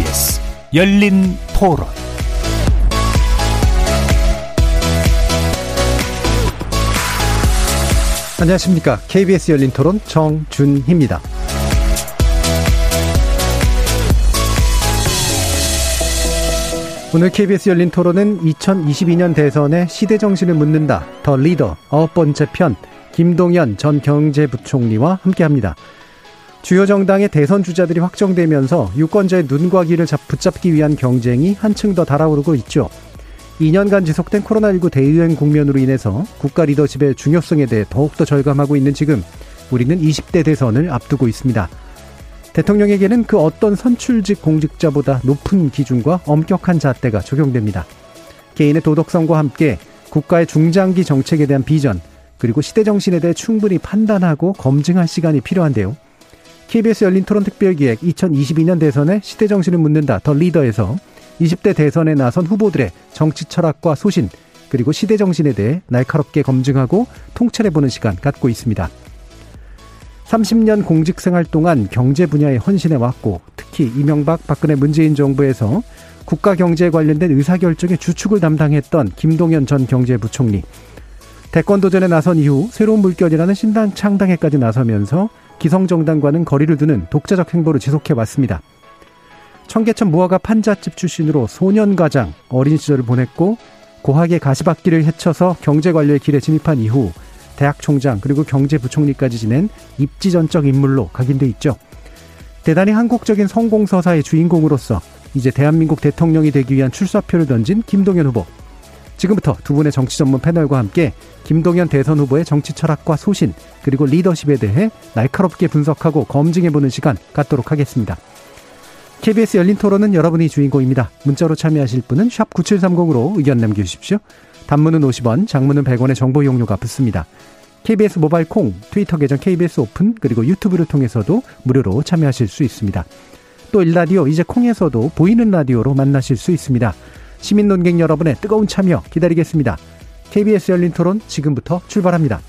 KBS 열린 토론 안녕하십니까. KBS 열린 토론 정준희입니다. 오늘 KBS 열린 토론은 2022년 대선의 시대 정신을 묻는다. 더 리더 아홉 번째 편 김동연 전 경제부총리와 함께 합니다. 주요 정당의 대선 주자들이 확정되면서 유권자의 눈과 귀를 붙잡기 위한 경쟁이 한층 더 달아오르고 있죠. 2년간 지속된 코로나19 대유행 국면으로 인해서 국가 리더십의 중요성에 대해 더욱더 절감하고 있는 지금 우리는 20대 대선을 앞두고 있습니다. 대통령에게는 그 어떤 선출직 공직자보다 높은 기준과 엄격한 잣대가 적용됩니다. 개인의 도덕성과 함께 국가의 중장기 정책에 대한 비전, 그리고 시대 정신에 대해 충분히 판단하고 검증할 시간이 필요한데요. KBS 열린 토론 특별기획 2022년 대선의 시대 정신을 묻는다 더 리더에서 20대 대선에 나선 후보들의 정치 철학과 소신, 그리고 시대 정신에 대해 날카롭게 검증하고 통찰해보는 시간 갖고 있습니다. 30년 공직 생활 동안 경제 분야에 헌신해 왔고 특히 이명박 박근혜 문재인 정부에서 국가 경제에 관련된 의사결정의 주축을 담당했던 김동연 전 경제부총리. 대권 도전에 나선 이후 새로운 물결이라는 신당 창당에까지 나서면서 기성정당과는 거리를 두는 독자적 행보를 지속해 왔습니다. 청계천 무화과 판잣집 출신으로 소년가장 어린 시절을 보냈고 고학의 가시밭길을 헤쳐서 경제 관료의 길에 진입한 이후 대학 총장 그리고 경제부총리까지 지낸 입지전적 인물로 각인돼 있죠. 대단히 한국적인 성공서사의 주인공으로서 이제 대한민국 대통령이 되기 위한 출사표를 던진 김동연 후보. 지금부터 두 분의 정치 전문 패널과 함께 김동연 대선 후보의 정치 철학과 소신 그리고 리더십에 대해 날카롭게 분석하고 검증해보는 시간 갖도록 하겠습니다. KBS 열린 토론은 여러분이 주인공입니다. 문자로 참여하실 분은 9730으로 의견 남겨주십시오. 단문은 50원, 장문은 100원의 정보 용료가 붙습니다. KBS 모바일 콩, 트위터 계정 KBS 오픈, 그리고 유튜브를 통해서도 무료로 참여하실 수 있습니다. 또 일라디오, 이제 콩에서도 보이는 라디오로 만나실 수 있습니다. 시민 논객 여러분의 뜨거운 참여 기다리겠습니다. KBS 열린 토론 지금부터 출발합니다.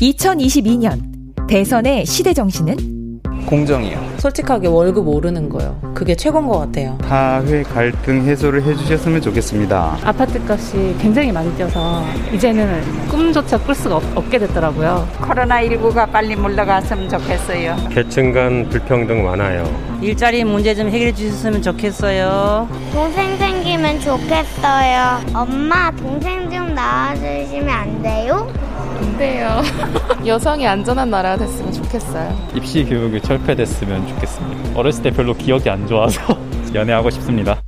2022년 대선의 시대 정신은 공정이요. 솔직하게 월급 오르는 거요. 그게 최고인 것 같아요. 사회 갈등 해소를 해주셨으면 좋겠습니다. 아파트 값이 굉장히 많이 뛰어서 이제는 꿈조차 꿀 수가 없, 게 됐더라고요. 코로나19가 빨리 물러갔으면 좋겠어요. 계층 간 불평등 많아요. 일자리 문제 좀 해결해 주셨으면 좋겠어요. 동생 생기면 좋겠어요. 엄마, 동생 좀 낳아주시면 안 돼요? 안 돼요. 여성이 안전한 나라가 됐으면 좋겠어요. 입시 교육이 철폐됐으면 좋겠습니다. 어렸을 때 별로 기억이 안 좋아서 연애하고 싶습니다.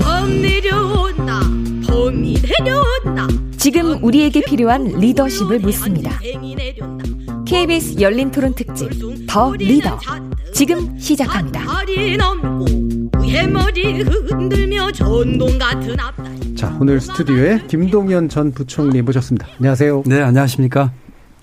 범 내려온다. 범이 내려온다. 지금 우리에게 필요한 리더십을 묻습니다. KBS 열린 토론 특집 더 리더 지금 시작합니다. 자, 오늘 스튜디오에 김동연 전 부총리 모셨습니다. 안녕하세요. 네, 안녕하십니까.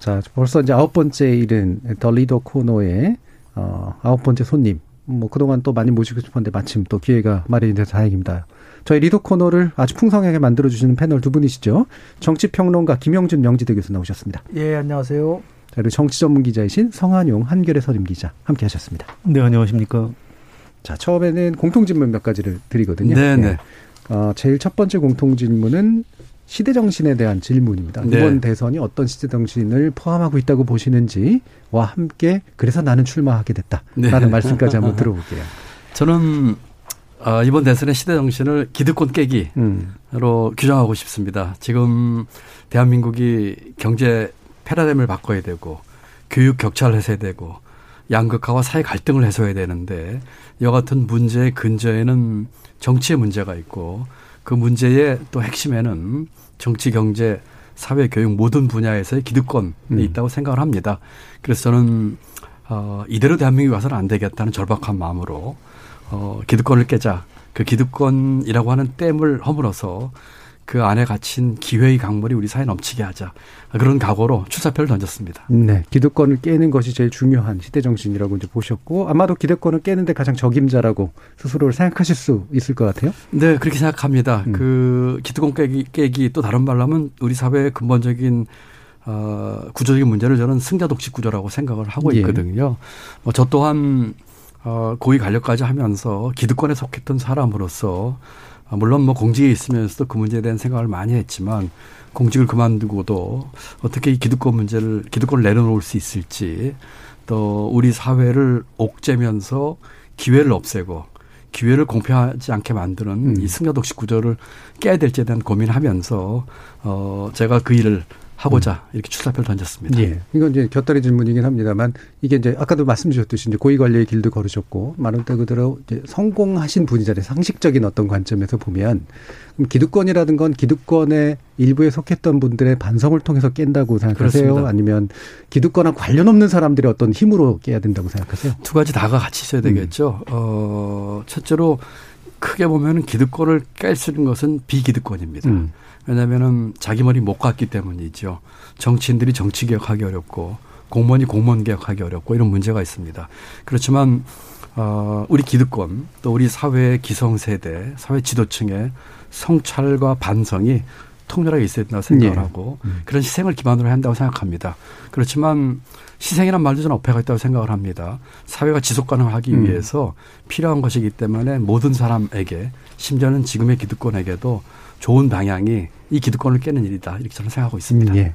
자, 벌써 이제 아홉 번째 일은 더 리더 코너의 어, 아홉 번째 손님. 뭐 그동안 또 많이 모시고 싶었는데 마침 또 기회가 마련이 돼서 다행입니다. 저희 리더 코너를 아주 풍성하게 만들어 주시는 패널 두 분이시죠. 정치 평론가 김영준 명지대 교수 나오셨습니다. 예, 안녕하세요. 자, 그리고 정치 전문 기자이신 성한용 한결의 서림 기자 함께 하셨습니다. 네, 안녕하십니까. 자, 처음에는 공통 질문 몇 가지를 드리거든요. 네, 네. 어, 제일 첫 번째 공통 질문은 시대 정신에 대한 질문입니다. 네. 이번 대선이 어떤 시대 정신을 포함하고 있다고 보시는지와 함께 그래서 나는 출마하게 됐다라는 네. 말씀까지 한번 들어볼게요. 저는 어, 이번 대선의 시대 정신을 기득권 깨기로 음. 규정하고 싶습니다. 지금 대한민국이 경제 패러다임을 바꿔야 되고 교육 격차를 해소해야 되고 양극화와 사회 갈등을 해소해야 되는데 이와 같은 문제의 근저에는 정치의 문제가 있고 그 문제의 또 핵심에는 정치, 경제, 사회, 교육 모든 분야에서의 기득권이 음. 있다고 생각을 합니다. 그래서 저는 어, 이대로 대한민국이 와서는 안 되겠다는 절박한 마음으로 어, 기득권을 깨자. 그 기득권이라고 하는 댐을 허물어서 그 안에 갇힌 기회의 강물이 우리 사회에 넘치게 하자. 그런 각오로 출사표를 던졌습니다. 네. 기득권을 깨는 것이 제일 중요한 시대 정신이라고 이제 보셨고 아마도 기득권을 깨는데 가장 적임자라고 스스로를 생각하실 수 있을 것 같아요. 네. 그렇게 생각합니다. 음. 그 기득권 깨기, 깨기 또 다른 말로 하면 우리 사회의 근본적인 어, 구조적인 문제를 저는 승자 독식 구조라고 생각을 하고 있거든요. 예. 뭐저 또한 어, 고위 관력까지 하면서 기득권에 속했던 사람으로서 어, 물론 뭐 공직에 있으면서도 그 문제에 대한 생각을 많이 했지만 공직을 그만두고도 어떻게 이 기득권 문제를 기득권을 내려놓을 수 있을지 또 우리 사회를 옥죄면서 기회를 없애고 기회를 공평하지 않게 만드는 음. 이 승려독식 구조를 깨야 될지에 대한 고민하면서 어 제가 그 일을 하고자 음. 이렇게 출사표를 던졌습니다. 예. 이건 이제 곁다리 질문이긴 합니다만 이게 이제 아까도 말씀 주셨듯이 이제 고위 관리의 길도 걸으셨고 말은 때 그대로 이제 성공하신 분이잖아요. 상식적인 어떤 관점에서 보면 그럼 기득권이라든 건 기득권의 일부에 속했던 분들의 반성을 통해서 깬다고 생각하세요? 그렇습니다. 아니면 기득권과 관련 없는 사람들의 어떤 힘으로 깨야 된다고 생각하세요? 두 가지 다가 같이 있어야 되겠죠. 음. 어, 첫째로 크게 보면은 기득권을 깰 수 있는 것은 비기득권입니다. 음. 왜냐하면은 자기 머리 못 갔기 때문이죠. 정치인들이 정치 개혁하기 어렵고 공무원이 공무원 개혁하기 어렵고 이런 문제가 있습니다. 그렇지만 어, 우리 기득권 또 우리 사회의 기성세대, 사회 지도층의 성찰과 반성이 통렬하게 있어야 된다고 생각을 예. 하고 음. 그런 희생을 기반으로 해야 한다고 생각합니다. 그렇지만 희생이란 말도 저는 어폐가 있다고 생각을 합니다. 사회가 지속 가능하기 음. 위해서 필요한 것이기 때문에 모든 사람에게 심지어는 지금의 기득권에게도 좋은 방향이 이 기득권을 깨는 일이다 이렇게 저는 생각하고 있습니다. 예.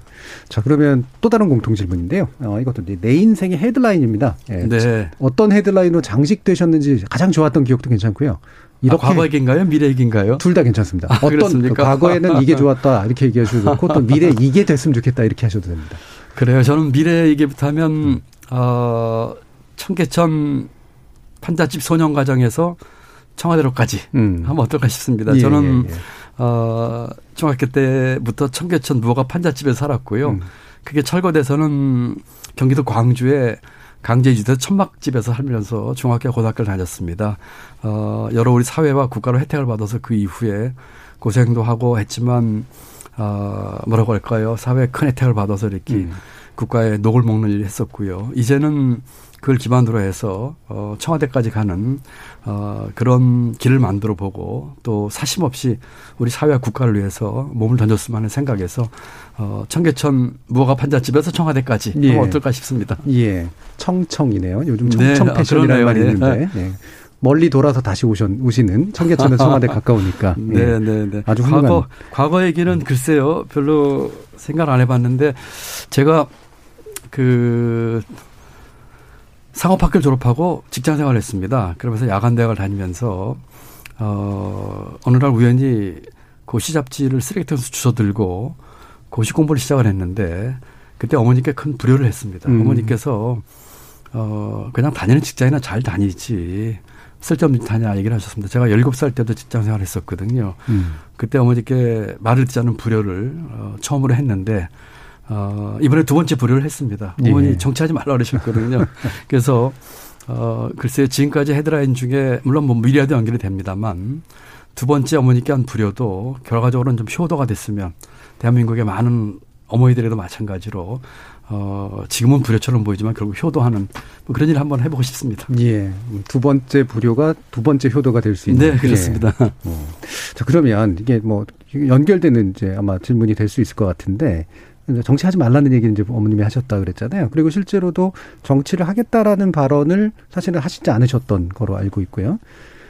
자 그러면 또 다른 공통 질문인데요. 어, 이것도 내 인생의 헤드라인입니다. 예. 네. 어떤 헤드라인으로 장식되셨는지 가장 좋았던 기억도 괜찮고요. 아, 이렇게 아, 과거 얘기인가요? 미래 얘기인가요? 둘 다 괜찮습니다. 아, 어떤 그렇습니까? 과거에는 이게 좋았다 이렇게 얘기하셔도 좋고 또 미래 이게 됐으면 좋겠다 이렇게 하셔도 됩니다. 그래요. 저는 미래 얘기부터 하면 음. 어, 청계천 판잣집 소년 과정에서 청와대로까지 음. 하면 어떨까 싶습니다. 예, 저는 예, 예. 어, 중학교 때부터 청계천 무허가 판잣집에 살았고요. 음. 그게 철거돼서는 경기도 광주에 강제주대 천막집에서 살면서 중학교 고등학교를 다녔습니다. 어, 여러 우리 사회와 국가로 혜택을 받아서 그 이후에 고생도 하고 했지만 어, 뭐라고 할까요? 사회에 큰 혜택을 받아서 이렇게 음. 국가의 녹을 먹는 일을 했었고요. 이제는 그걸 기반으로 해서 어 청와대까지 가는 어 그런 길을 만들어 보고 또 사심 없이 우리 사회와 국가를 위해서 몸을 던졌으면 하는 생각에서 어 청계천 무허가 판잣집에서 청와대까지 예. 어떨까 싶습니다. 예. 청청이네요. 요즘 청청 네. 패션이라는 아, 말이 네. 있는데. 예. 멀리 돌아서 다시 오셨, 오시는 청계천에서 청와대 가까우니까. 네, 예. 네, 네. 아주 훌륭한. 과거, 과거 얘기는 글쎄요. 별로 생각 안 해봤는데 제가 그 상업학교를 졸업하고 직장 생활을 했습니다. 그러면서 야간 대학을 다니면서 어 어느 날 우연히 고시 잡지를 쓰레기통에서 주워 들고 고시 공부를 시작을 했는데 그때 어머니께 큰 불효를 했습니다. 음. 어머니께서 어 그냥 다니는 직장이나 잘 다니지 쓸데없는 짓 하냐 얘기를 하셨습니다. 제가 17살 때도 직장 생활을 했었거든요. 음. 그때 어머니께 말을 듣지 않은 불효를 어, 처음으로 했는데 어, 이번에 두 번째 불효를 했습니다. 어머니 예. 정치하지 말라 그러셨거든요. 그래서 어, 글쎄 지금까지 헤드라인 중에 물론 뭐 미래와도 연결이 됩니다만 두 번째 어머니께 한 불효도 결과적으로는 좀 효도가 됐으면 대한민국의 많은 어머니들에도 마찬가지로 어, 지금은 불효처럼 보이지만 결국 효도하는 뭐 그런 일을 한번 해보고 싶습니다. 예. 두 번째 불효가 두 번째 효도가 될 수 있는. 네, 그렇습니다. 예. 어. 자, 그러면 이게 뭐 연결되는 이제 아마 질문이 될 수 있을 것 같은데 정치하지 말라는 얘기는 이제 어머님이 하셨다 그랬잖아요. 그리고 실제로도 정치를 하겠다라는 발언을 사실은 하시지 않으셨던 거로 알고 있고요.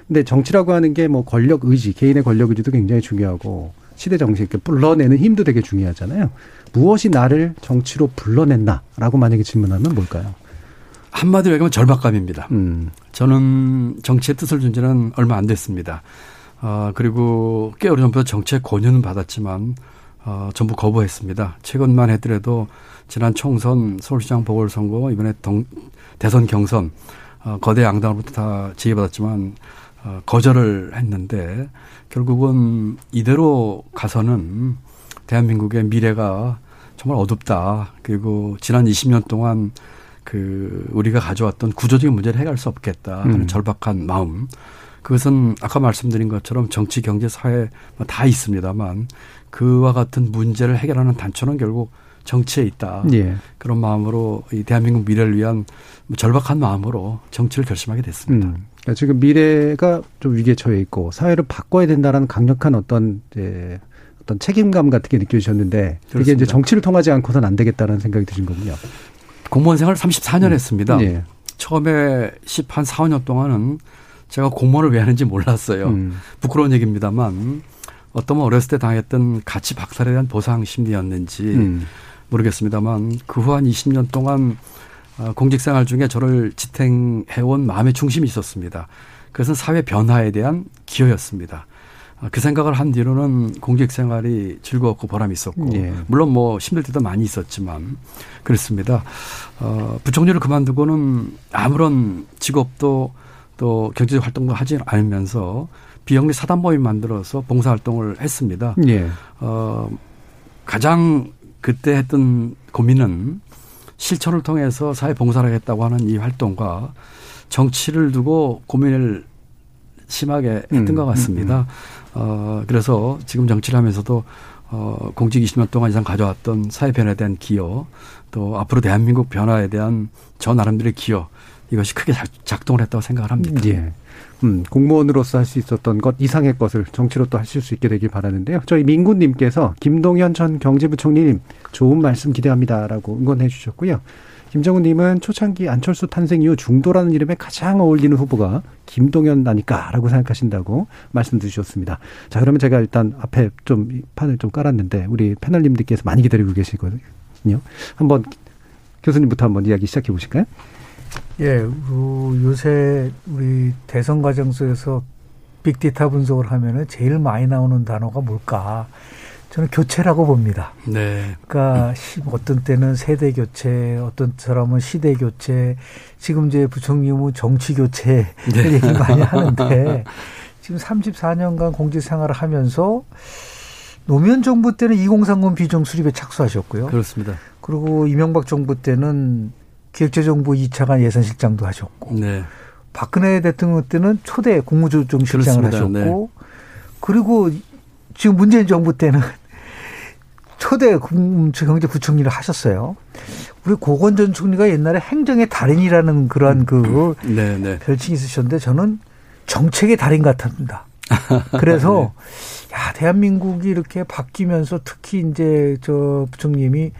근데 정치라고 하는 게 뭐 권력 의지, 개인의 권력 의지도 굉장히 중요하고 시대 정신, 이렇게 불러내는 힘도 되게 중요하잖아요. 무엇이 나를 정치로 불러냈나라고 만약에 질문하면 뭘까요? 한마디로 얘기하면 절박감입니다. 음. 저는 정치의 뜻을 준 지는 얼마 안 됐습니다. 아, 그리고 꽤 오래전부터 정치의 권유는 받았지만 어, 전부 거부했습니다. 최근만 해더라도 지난 총선 서울시장 보궐선거 이번에 동, 대선 경선 어, 거대 양당으로부터 다 지휘받았지만 어, 거절을 했는데 결국은 이대로 가서는 대한민국의 미래가 정말 어둡다. 그리고 지난 20년 동안 그 우리가 가져왔던 구조적인 문제를 해결할 수 없겠다 하는 음. 절박한 마음. 그것은 아까 말씀드린 것처럼 정치, 경제, 사회 뭐다 있습니다만 그와 같은 문제를 해결하는 단초는 결국 정치에 있다. 예. 그런 마음으로 이 대한민국 미래를 위한 뭐 절박한 마음으로 정치를 결심하게 됐습니다. 음. 그러니까 지금 미래가 좀 위기에 처해 있고 사회를 바꿔야 된다라는 강력한 어떤 이제 어떤 책임감 같은 게 느껴지셨는데 그게 그렇습니다. 이제 정치를 통하지 않고선 안 되겠다는 생각이 드신 거군요. 공무원 생활 34년 음. 했습니다. 예. 처음에 10한 4, 5년 동안은 제가 공무원을 왜 하는지 몰랐어요. 음. 부끄러운 얘기입니다만 어떤 어렸을 때 당했던 가치 박살에 대한 보상 심리였는지 음. 모르겠습니다만 그 후 한 20년 동안 어, 공직생활 중에 저를 지탱해온 마음의 중심이 있었습니다. 그것은 사회 변화에 대한 기여였습니다. 어, 그 생각을 한 뒤로는 공직 생활이 즐거웠고 보람이 있었고 예. 물론 뭐 힘들 때도 많이 있었지만 그렇습니다. 어, 부총리를 그만두고는 아무런 직업도 또 경제적 활동도 하지 않으면서 비영리 사단 모임 만들어서 봉사활동을 했습니다. 예. 어, 가장 그때 했던 고민은 실천을 통해서 사회 봉사를 하겠다고 하는 이 활동과 정치를 두고 고민을 심하게 했던 음, 것 같습니다. 음, 음. 어, 그래서 지금 정치를 하면서도 어, 공직 20년 동안 이상 가져왔던 사회 변화에 대한 기여 또 앞으로 대한민국 변화에 대한 저 나름대로의 기여 이것이 크게 작동을 했다고 생각을 합니다. 예. 음, 공무원으로서 할 수 있었던 것 이상의 것을 정치로 또 하실 수 있게 되길 바라는데요. 저희 민구님께서 김동현 전 경제부총리님 좋은 말씀 기대합니다라고 응원해 주셨고요. 김정은님은 초창기 안철수 탄생 이후 중도라는 이름에 가장 어울리는 후보가 김동연 아닐까라고 생각하신다고 말씀 주셨습니다. 자, 그러면 제가 일단 앞에 좀 판을 좀 깔았는데 우리 패널님들께서 많이 기다리고 계시거든요. 한번 교수님부터 한번 이야기 시작해 보실까요? 예, 그 요새 우리 대선 과정 속에서 빅데이터 분석을 하면은 제일 많이 나오는 단어가 뭘까? 저는 교체라고 봅니다. 네. 그러니까 어떤 때는 세대 교체, 어떤 사람은 시대 교체, 지금 이제 부총리는 정치 교체 네. 얘기 많이 하는데 지금 34년간 공직 생활을 하면서 노무현 정부 때는 2030 비정 수립에 착수하셨고요. 그렇습니다. 그리고 이명박 정부 때는 기획재정부 2차관 예산실장도 하셨고 네. 박근혜 대통령 때는 초대 국무조정실장을 하셨고 네. 그리고 지금 문재인 정부 때는 초대 경제부총리를 하셨어요. 우리 고건 전 총리가 옛날에 행정의 달인이라는 그런 그 네, 네. 별칭이 있으셨는데 저는 정책의 달인 같습니다. 그래서 네. 야 대한민국이 이렇게 바뀌면서 특히 이제 저 부총님이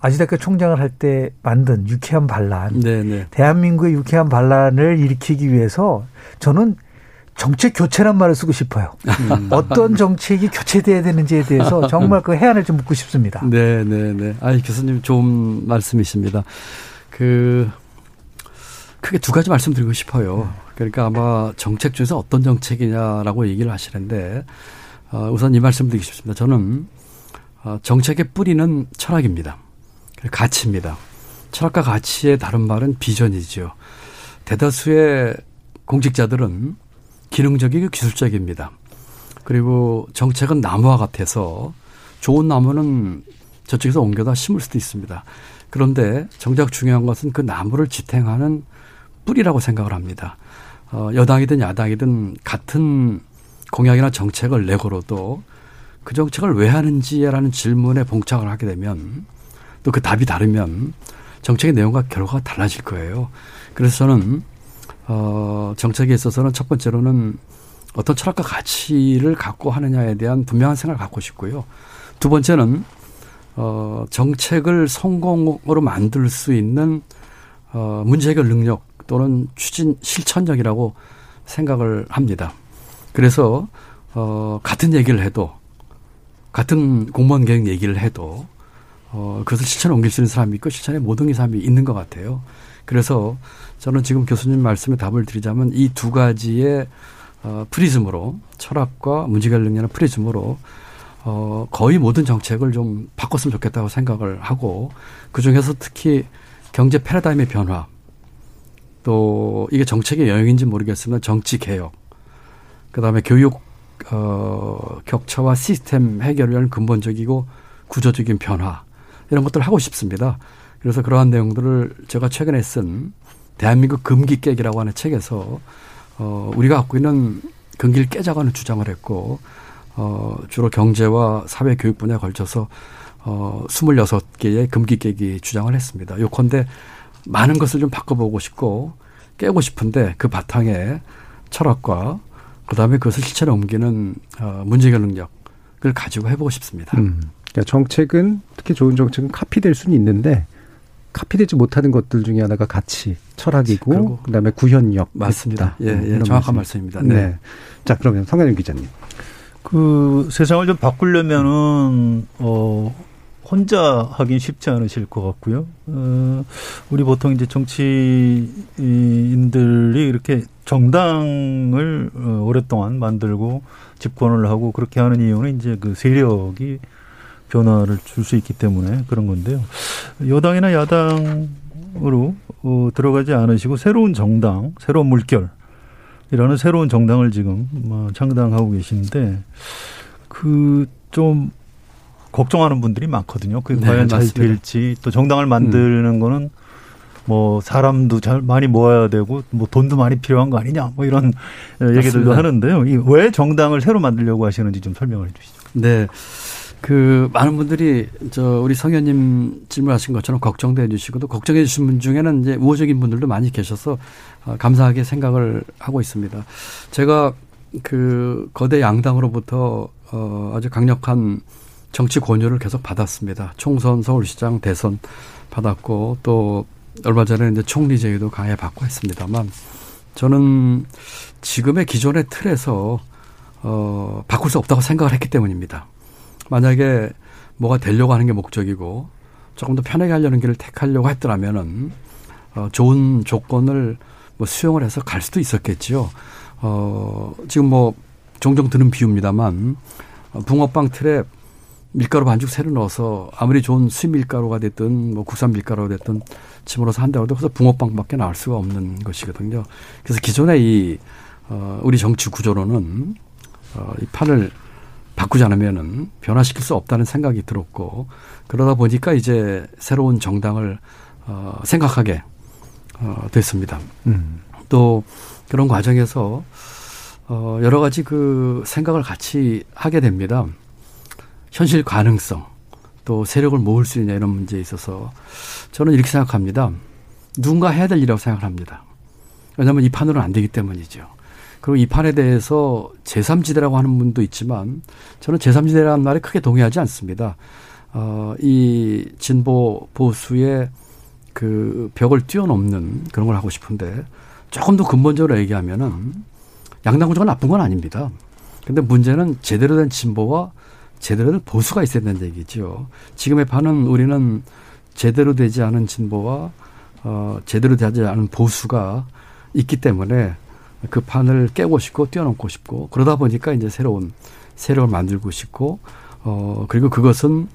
아시다시피 총장을 할 때 만든 유쾌한 반란, 네네. 네. 대한민국의 유쾌한 반란을 일으키기 위해서 저는 정책 교체란 말을 쓰고 싶어요. 음. 어떤 정책이 교체돼야 되는지에 대해서 정말 그 해안을 좀 묻고 싶습니다. 네, 네, 네. 아, 교수님 좋은 말씀이십니다. 그 크게 두 가지 말씀드리고 싶어요. 그러니까 아마 정책 중에서 어떤 정책이냐라고 얘기를 하시는데 어, 우선 이 말씀 드리고 싶습니다. 저는 어, 정책의 뿌리는 철학입니다. 가치입니다. 철학과 가치의 다른 말은 비전이죠. 대다수의 공직자들은 기능적이고 기술적입니다. 그리고 정책은 나무와 같아서 좋은 나무는 저쪽에서 옮겨다 심을 수도 있습니다. 그런데 정작 중요한 것은 그 나무를 지탱하는 뿌리라고 생각을 합니다. 어, 여당이든 야당이든 같은 공약이나 정책을 내걸어도 그 정책을 왜 하는지라는 질문에 봉착을 하게 되면 또 그 답이 다르면 정책의 내용과 결과가 달라질 거예요. 그래서 저는 어, 정책에 있어서는 첫 번째로는 어떤 철학과 가치를 갖고 하느냐에 대한 분명한 생각을 갖고 싶고요. 두 번째는 어, 정책을 성공으로 만들 수 있는 어, 문제 해결 능력 또는 추진 실천력이라고 생각을 합니다. 그래서 어, 같은 얘기를 해도 같은 공무원 개혁 얘기를 해도 어, 그것을 실천에 옮길 수 있는 사람이 있고 실천에 못 옮긴 사람이 있는 것 같아요. 그래서 저는 지금 교수님 말씀에 답을 드리자면 이 두 가지의 어, 프리즘으로 철학과 문제 해결 능력의 프리즘으로 어, 거의 모든 정책을 좀 바꿨으면 좋겠다고 생각을 하고 그 중에서 특히 경제 패러다임의 변화 또 이게 정책의 영역인지 모르겠으면 정치 개혁 그다음에 교육 어, 격차와 시스템 해결을 위한 근본적이고 구조적인 변화 이런 것들을 하고 싶습니다. 그래서 그러한 내용들을 제가 최근에 쓴 대한민국 금기 깨기라고 하는 책에서 어 우리가 갖고 있는 금기를 깨자고 하는 주장을 했고 어 주로 경제와 사회 교육 분야에 걸쳐서 어 26개의 금기 깨기 주장을 했습니다. 요컨대 많은 것을 좀 바꿔보고 싶고 깨고 싶은데 그 바탕에 철학과 그다음에 그것을 실천에 옮기는 어 문제 해결 능력 가지고 해보고 싶습니다. 음. 그러니까 정책은 특히 좋은 정책은 카피될 수는 있는데 카피되지 못하는 것들 중에 하나가 가치, 철학이고 그다음에 구현력 맞습니다. 예, 예 정확한 말씀. 입니다 네. 네. 자 그러면 성현영 기자님. 그 세상을 좀 바꾸려면은 어 혼자 하긴 쉽지 않으실 것 같고요. 어, 우리 보통 이제 정치인들이 이렇게 정당을 어, 오랫동안 만들고 집권을 하고 그렇게 하는 이유는 이제 그 세력이 변화를 줄 수 있기 때문에 그런 건데요. 여당이나 야당으로 어, 들어가지 않으시고 새로운 정당, 새로운 물결 이라는 새로운 정당을 지금 뭐 창당하고 계신데 그 좀 걱정하는 분들이 많거든요. 그게 네, 과연 잘 맞습니다. 될지 또 정당을 만드는 음. 거는 뭐 사람도 잘 많이 모아야 되고 뭐 돈도 많이 필요한 거 아니냐 뭐 이런 맞습니다. 얘기들도 하는데요. 왜 정당을 새로 만들려고 하시는지 좀 설명을 해 주시죠. 네. 그 많은 분들이 저 우리 성현님 질문하신 것처럼 걱정도 해주시고 또 걱정해 주신 분 중에는 이제 우호적인 분들도 많이 계셔서 어, 감사하게 생각을 하고 있습니다. 제가 그 거대 양당으로부터 어 아주 강력한 정치 권유를 계속 받았습니다. 총선, 서울시장, 대선 받았고 또 얼마 전에 이제 총리 제의도 강하게 받고 했습니다만 저는 지금의 기존의 틀에서 어 바꿀 수 없다고 생각을 했기 때문입니다. 만약에 뭐가 되려고 하는 게 목적이고 조금 더 편하게 하려는 길을 택하려고 했더라면은 어, 좋은 조건을 뭐 수용을 해서 갈 수도 있었겠지요. 어, 지금 뭐 종종 드는 비유입니다만 어, 붕어빵 틀에 밀가루 반죽 새로 넣어서 아무리 좋은 수밀가루가 됐든 뭐 국산 밀가루가 됐든 침으로서 한다고 해도 그래서 붕어빵밖에 나올 수가 없는 것이거든요. 그래서 기존의 이 어, 우리 정치 구조로는 어, 이 판을 바꾸지 않으면은 변화시킬 수 없다는 생각이 들었고 그러다 보니까 이제 새로운 정당을 어, 생각하게 어, 됐습니다. 음. 또 그런 과정에서 어, 여러 가지 그 생각을 같이 하게 됩니다. 현실 가능성 또 세력을 모을 수 있냐 이런 문제에 있어서 저는 이렇게 생각합니다. 누군가 해야 될 일이라고 생각을 합니다. 왜냐하면 이 판으로는 안 되기 때문이죠. 그리고 이 판에 대해서 제3지대라고 하는 분도 있지만 저는 제3지대라는 말에 크게 동의하지 않습니다. 어, 이 진보 보수의 그 벽을 뛰어넘는 그런 걸 하고 싶은데 조금 더 근본적으로 얘기하면은 양당 구조가 나쁜 건 아닙니다. 근데 문제는 제대로 된 진보와 제대로 된 보수가 있어야 된다는 얘기죠. 지금의 판은 우리는 제대로 되지 않은 진보와 어, 제대로 되지 않은 보수가 있기 때문에 그 판을 깨고 싶고 뛰어넘고 싶고 그러다 보니까 이제 새로운 세력을 만들고 싶고 어 그리고 그것은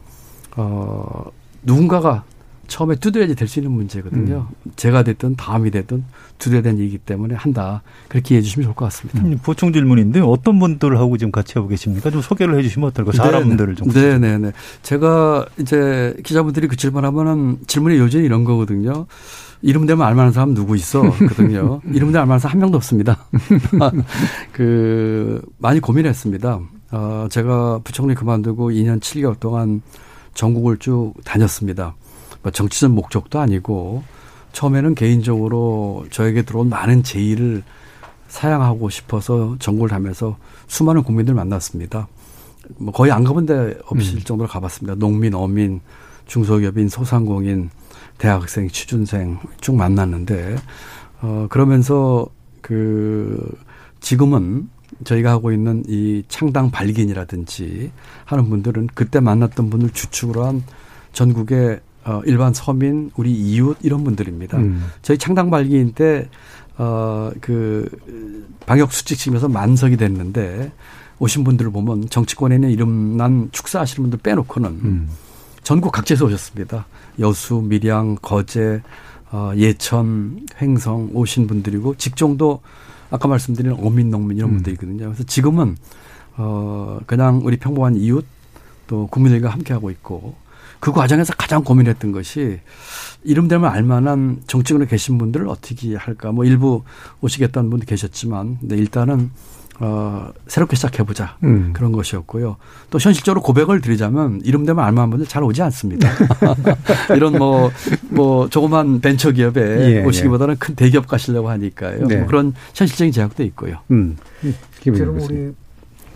어 누군가가 처음에 두드려야지 될 수 있는 문제거든요. 음. 제가 됐든 다음이 됐든 두드려야되는 일이기 때문에 한다. 그렇게 이해해 주시면 좋을 것 같습니다. 음, 보충 질문인데 어떤 분들하고 지금 같이 하고 계십니까? 좀 소개를 해 주시면 어떨까요? 네, 사람분들을 좀. 네네 네. 네. 제가 이제 기자분들이 그 질문하면은 질문의 요지는 이런 거거든요. 이름 되면 알만한 사람 누구 있어? 거든요. 이름 되면 알만한 사람 한 명도 없습니다. 그, 많이 고민했습니다. 어, 제가 부총리 그만두고 2년 7개월 동안 전국을 쭉 다녔습니다. 뭐 정치적 목적도 아니고 처음에는 개인적으로 저에게 들어온 많은 제의를 사양하고 싶어서 전국을 다면서 수많은 국민들 만났습니다. 뭐 거의 안 가본 데 없을 음. 정도로 가봤습니다. 농민, 어민, 중소기업인, 소상공인, 대학생, 취준생 쭉 만났는데 어 그러면서 그 지금은 저희가 하고 있는 이 창당 발긴이라든지 하는 분들은 그때 만났던 분을 주축으로 한 전국의 어 일반 서민, 우리 이웃 이런 분들입니다. 음. 저희 창당 발기인 때 어 그 방역 수칙심에서 만석이 됐는데 오신 분들을 보면 정치권에 있는 이름난 축사하시는 분들 빼놓고는 음. 전국 각지에서 오셨습니다. 여수, 밀양, 거제, 어, 예천, 횡성 오신 분들이고 직종도 아까 말씀드린 어민, 농민 이런 음. 분들이거든요. 그래서 지금은 어 그냥 우리 평범한 이웃 또 국민들과 함께 하고 있고 그 과정에서 가장 고민했던 것이 이름 되면 알만한 정치권에 계신 분들을 어떻게 할까. 뭐 일부 오시겠다는 분도 계셨지만, 근데 일단은 어, 새롭게 시작해보자. 음. 그런 것이었고요. 또 현실적으로 고백을 드리자면 이름 되면 알만한 분들 잘 오지 않습니다. 이런 뭐, 뭐, 조그만 벤처 기업에 예, 오시기보다는 예. 큰 대기업 가시려고 하니까요. 네. 뭐 그런 현실적인 제약도 있고요. 음. 저는 우리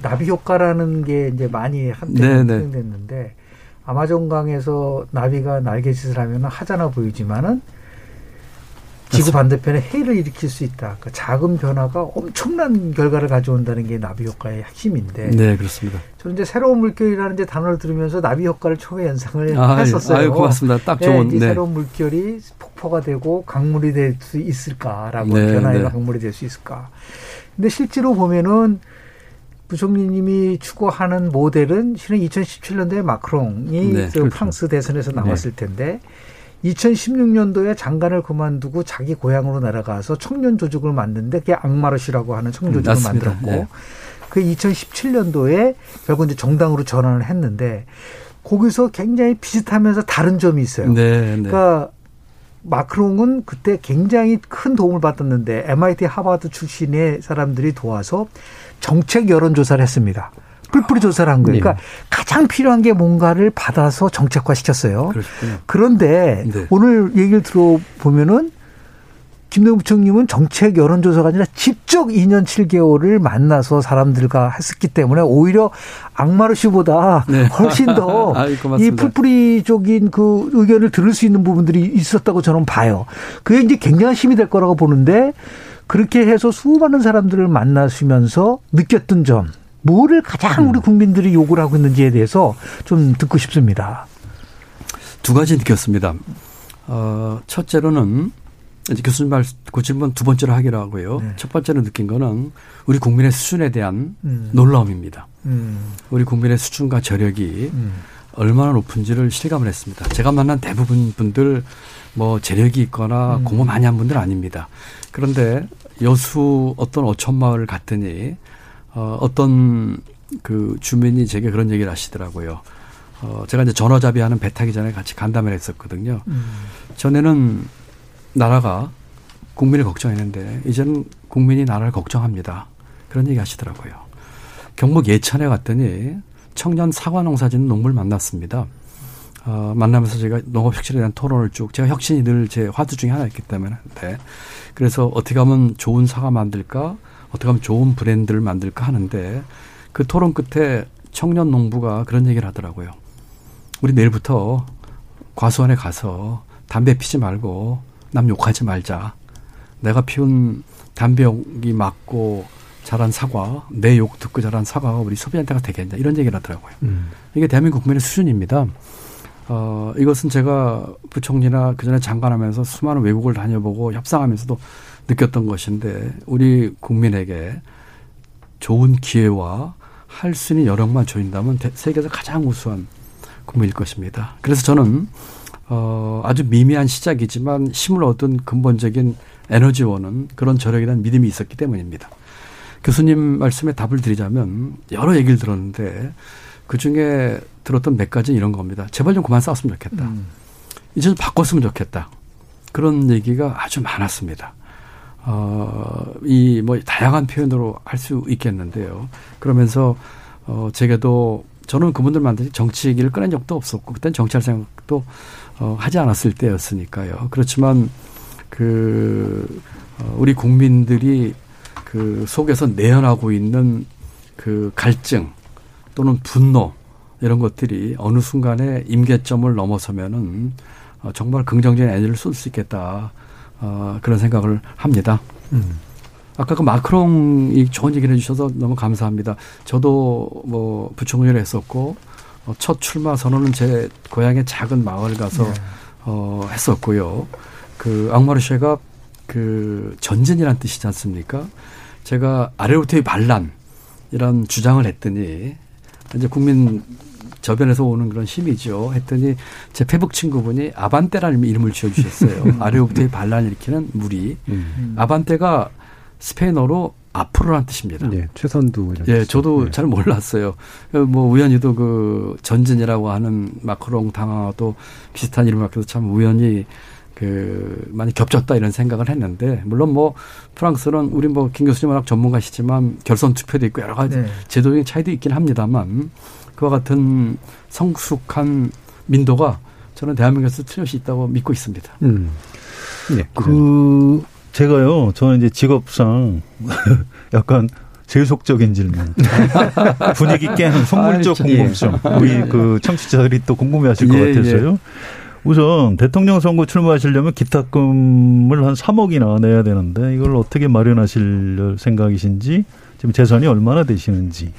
나비 효과라는 게 이제 많이 한때 사용됐는데 아마존 강에서 나비가 날개짓을 하면 하잖아 보이지만은 지구 반대편에 해를 일으킬 수 있다. 그러니까 작은 변화가 엄청난 결과를 가져온다는 게 나비 효과의 핵심인데. 네, 그렇습니다. 저는 이제 새로운 물결이라는 이제 단어를 들으면서 나비 효과를 처음에 연상을 아, 예. 했었어요. 아유, 고맙습니다. 딱 좋은. 네, 네. 새로운 물결이 폭포가 되고 강물이 될 수 있을까라고 네, 변화의 네. 강물이 될 수 있을까. 근데 실제로 보면은 부총리님이 추구하는 모델은 실은 2017년도에 마크롱이 네, 그 그렇죠. 프랑스 대선에서 나왔을 네. 텐데 2016년도에 장관을 그만두고 자기 고향으로 날아가서 청년 조직을 만드는데 그게 악마르시라고 하는 청년 조직을 음, 만들었고 네. 그 2017년도에 결국 이제 정당으로 전환을 했는데 거기서 굉장히 비슷하면서 다른 점이 있어요. 네, 네. 그러니까 마크롱은 그때 굉장히 큰 도움을 받았는데 MIT 하버드 출신의 사람들이 도와서 정책 여론 조사를 했습니다. 뿔뿔이 조사를 한 거예요. 그러니까 네. 가장 필요한 게 뭔가를 받아서 정책화 시켰어요. 그런데 네. 오늘 얘기를 들어보면은 김동연 부총님은 정책 여론조사가 아니라 직접 2년 7개월을 만나서 사람들과 했었기 때문에 오히려 악마르시보다 네. 훨씬 더 이 풀뿌리적인 그 의견을 들을 수 있는 부분들이 있었다고 저는 봐요. 그게 이제 굉장한 힘이 될 거라고 보는데 그렇게 해서 수많은 사람들을 만나시면서 느꼈던 점 뭐를 가장 음. 우리 국민들이 요구를 하고 있는지에 대해서 좀 듣고 싶습니다. 두 가지 느꼈습니다. 어, 첫째로는 이제 교수님 말 그 질문 두 번째로 하기로 하고요. 네. 첫 번째로 느낀 거는 우리 국민의 수준에 대한 음. 놀라움입니다. 음. 우리 국민의 수준과 저력이 음. 얼마나 높은지를 실감을 했습니다. 제가 만난 대부분 분들 뭐 재력이 있거나 음. 공부 많이 한 분들 아닙니다. 그런데 여수 어떤 어촌 마을 갔더니 어, 어떤 그 주민이 제게 그런 얘기를 하시더라고요. 어, 제가 이제 전화잡이 하는 배 타기 전에 같이 간담회를 했었거든요. 음. 전에는 나라가 국민을 걱정했는데 이제는 국민이 나라를 걱정합니다. 그런 얘기 하시더라고요. 경북 예천에 갔더니 청년 사과 농사 짓는 농부를 만났습니다. 어, 만나면서 제가 농업 혁신에 대한 토론을 쭉 제가 혁신이 늘 제 화두 중에 하나였기 때문에 네. 그래서 어떻게 하면 좋은 사과 만들까 어떻게 하면 좋은 브랜드를 만들까 하는데 그 토론 끝에 청년 농부가 그런 얘기를 하더라고요. 우리 내일부터 과수원에 가서 담배 피지 말고 남 욕하지 말자. 내가 피운 담배욕이 맞고 자란 사과, 내 욕 듣고 자란 사과가 우리 소비한테가 되겠냐 이런 얘기를 하더라고요. 음. 이게 대한민국 국민의 수준입니다. 어, 이것은 제가 부총리나 그 전에 장관하면서 수많은 외국을 다녀보고 협상하면서도 느꼈던 것인데 우리 국민에게 좋은 기회와 할 수 있는 여력만 조인다면 세계에서 가장 우수한 국민일 것입니다. 그래서 저는 어, 아주 미미한 시작이지만 힘을 얻은 근본적인 에너지원은 그런 저력에 대한 믿음이 있었기 때문입니다. 교수님 말씀에 답을 드리자면 여러 얘기를 들었는데 그 중에 들었던 몇 가지는 이런 겁니다. 제발 좀 그만 싸웠으면 좋겠다. 음. 이제 좀 바꿨으면 좋겠다. 그런 얘기가 아주 많았습니다. 어, 이 뭐 다양한 표현으로 할 수 있겠는데요. 그러면서 어, 제게도 저는 그분들 만든지 정치 얘기를 꺼낸 적도 없었고 그땐 정치할 생각도 어, 하지 않았을 때였으니까요. 그렇지만 그 어, 우리 국민들이 그 속에서 내연하고 있는 그 갈증 또는 분노 이런 것들이 어느 순간에 임계점을 넘어서면은 어, 정말 긍정적인 에너지를 쏠 수 있겠다. 어, 그런 생각을 합니다. 음. 아까 그 마크롱 이 좋은 얘기를 해주셔서 너무 감사합니다. 저도 뭐 부총리를 했었고 어, 첫 출마 선언은 제 고향의 작은 마을 가서 네. 어, 했었고요. 그 앙마르쉐가 그 전진이란 뜻이지 않습니까? 제가 아래로부터의 반란 이런 주장을 했더니 이제 국민 저변에서 오는 그런 힘이죠. 했더니 제 페북 친구분이 아반떼라는 이름을 지어주셨어요. 아래로부터의 반란 일으키는 무리. 음. 아반떼가 스페인어로 앞으로란 뜻입니다. 네, 최선두. 예, 저도 네. 잘 몰랐어요. 뭐 우연히도 그 전진이라고 하는 마크롱 당하도 비슷한 이름을 갖고서 참 우연히 그 많이 겹쳤다 이런 생각을 했는데 물론 뭐 프랑스는 우리 뭐 김 교수님 워낙 전문가시지만 결선 투표도 있고 여러 가지 네. 제도적인 차이도 있긴 합니다만 그와 같은 성숙한 민도가 저는 대한민국에서 틀림없이 있다고 믿고 있습니다. 음. 네, 그 제가요, 저는 이제 직업상 약간 세속적인 질문. 분위기 깨는 속물적 궁금증. 우리 그 청취자들이 또 궁금해하실 것 예, 같아서요. 예. 우선 대통령 선거 출마하시려면 기탁금을 한 3억이나 내야 되는데 이걸 어떻게 마련하실 생각이신지 지금 재산이 얼마나 되시는지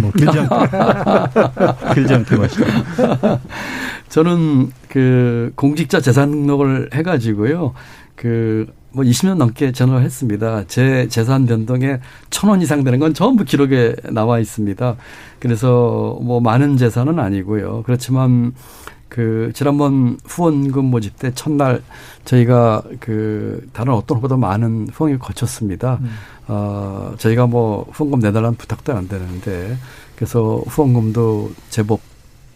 뭐 길지 않게 길지 않게 말씀. 저는 그 공직자 재산 등록을 해가지고요. 그 뭐 20년 넘게 전화를 했습니다. 제 재산 변동에 천 원 이상 되는 건 전부 기록에 나와 있습니다. 그래서 뭐 많은 재산은 아니고요. 그렇지만 그 지난번 후원금 모집 때 첫날 저희가 그 다른 어떤 후보다 많은 후원을 거쳤습니다. 음. 어 저희가 뭐 후원금 내달라는 부탁도 안 되는데 그래서 후원금도 제법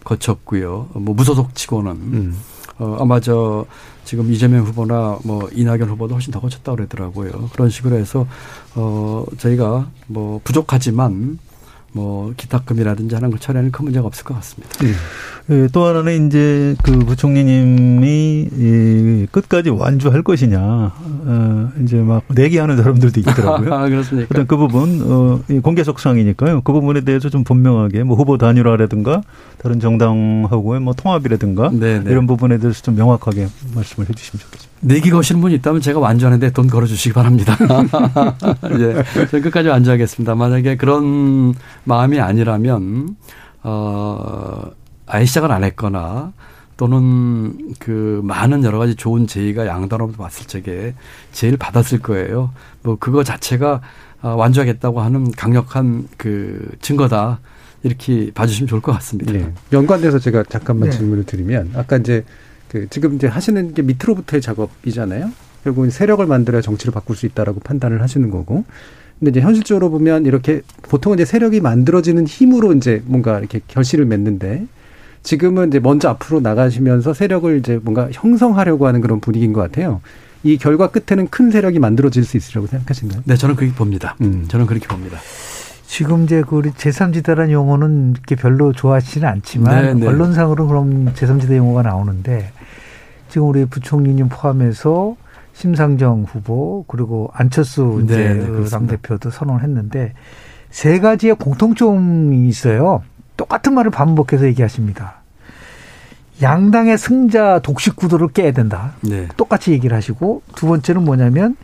거쳤고요. 뭐 무소속 치고는 음. 어 아마 저 지금 이재명 후보나 뭐 이낙연 후보도 훨씬 더 거쳤다 그러더라고요. 그런 식으로 해서 어 저희가 뭐 부족하지만 뭐 기탁금이라든지 하는 걸 처리하는 큰 문제가 없을 것 같습니다. 네. 예, 또 하나는 이제 그 부총리님이 이 끝까지 완주할 것이냐, 어, 이제 막 내기하는 사람들도 있더라고요. 아, 그렇습니까? 일단 그 부분, 어, 공개속상이니까요. 그 부분에 대해서 좀 분명하게 뭐 후보 단일화라든가 다른 정당하고의 뭐 통합이라든가 네네. 네. 이런 부분에 대해서 좀 명확하게 말씀을 해 주시면 좋겠습니다. 내기 거시는 분이 있다면 제가 완주하는데 돈 걸어주시기 바랍니다. 예, 저는 끝까지 완주하겠습니다. 만약에 그런 마음이 아니라면, 어, 아예 시작을 안 했거나 또는 그 많은 여러 가지 좋은 제의가 양단으로 봤을 적에 제일 받았을 거예요. 뭐 그거 자체가 아, 완주하겠다고 하는 강력한 그 증거다. 이렇게 봐주시면 좋을 것 같습니다. 네. 연관돼서 제가 잠깐만 네. 질문을 드리면 아까 이제 그 지금 이제 하시는 게 밑으로부터의 작업이잖아요. 결국은 세력을 만들어야 정치를 바꿀 수 있다라고 판단을 하시는 거고. 근데 이제 현실적으로 보면 이렇게 보통은 이제 세력이 만들어지는 힘으로 이제 뭔가 이렇게 결실을 맺는데 지금은 이제 먼저 앞으로 나가시면서 세력을 이제 뭔가 형성하려고 하는 그런 분위기인 것 같아요. 이 결과 끝에는 큰 세력이 만들어질 수 있으라고 생각하시나요? 네, 저는 그렇게 봅니다. 음. 저는 그렇게 봅니다. 지금 이제 그 우리 제3지대라는 용어는 이렇게 별로 좋아하지는 않지만 네, 네. 언론상으로 그럼 제3지대 용어가 나오는데 지금 우리 부총리님 포함해서 심상정 후보 그리고 안철수 이제 네, 네그 당대표도 선언했는데 세 가지의 공통점이 있어요. 똑같은 말을 반복해서 얘기하십니다. 양당의 승자 독식 구도를 깨야 된다. 네. 똑같이 얘기를 하시고 두 번째는 뭐냐면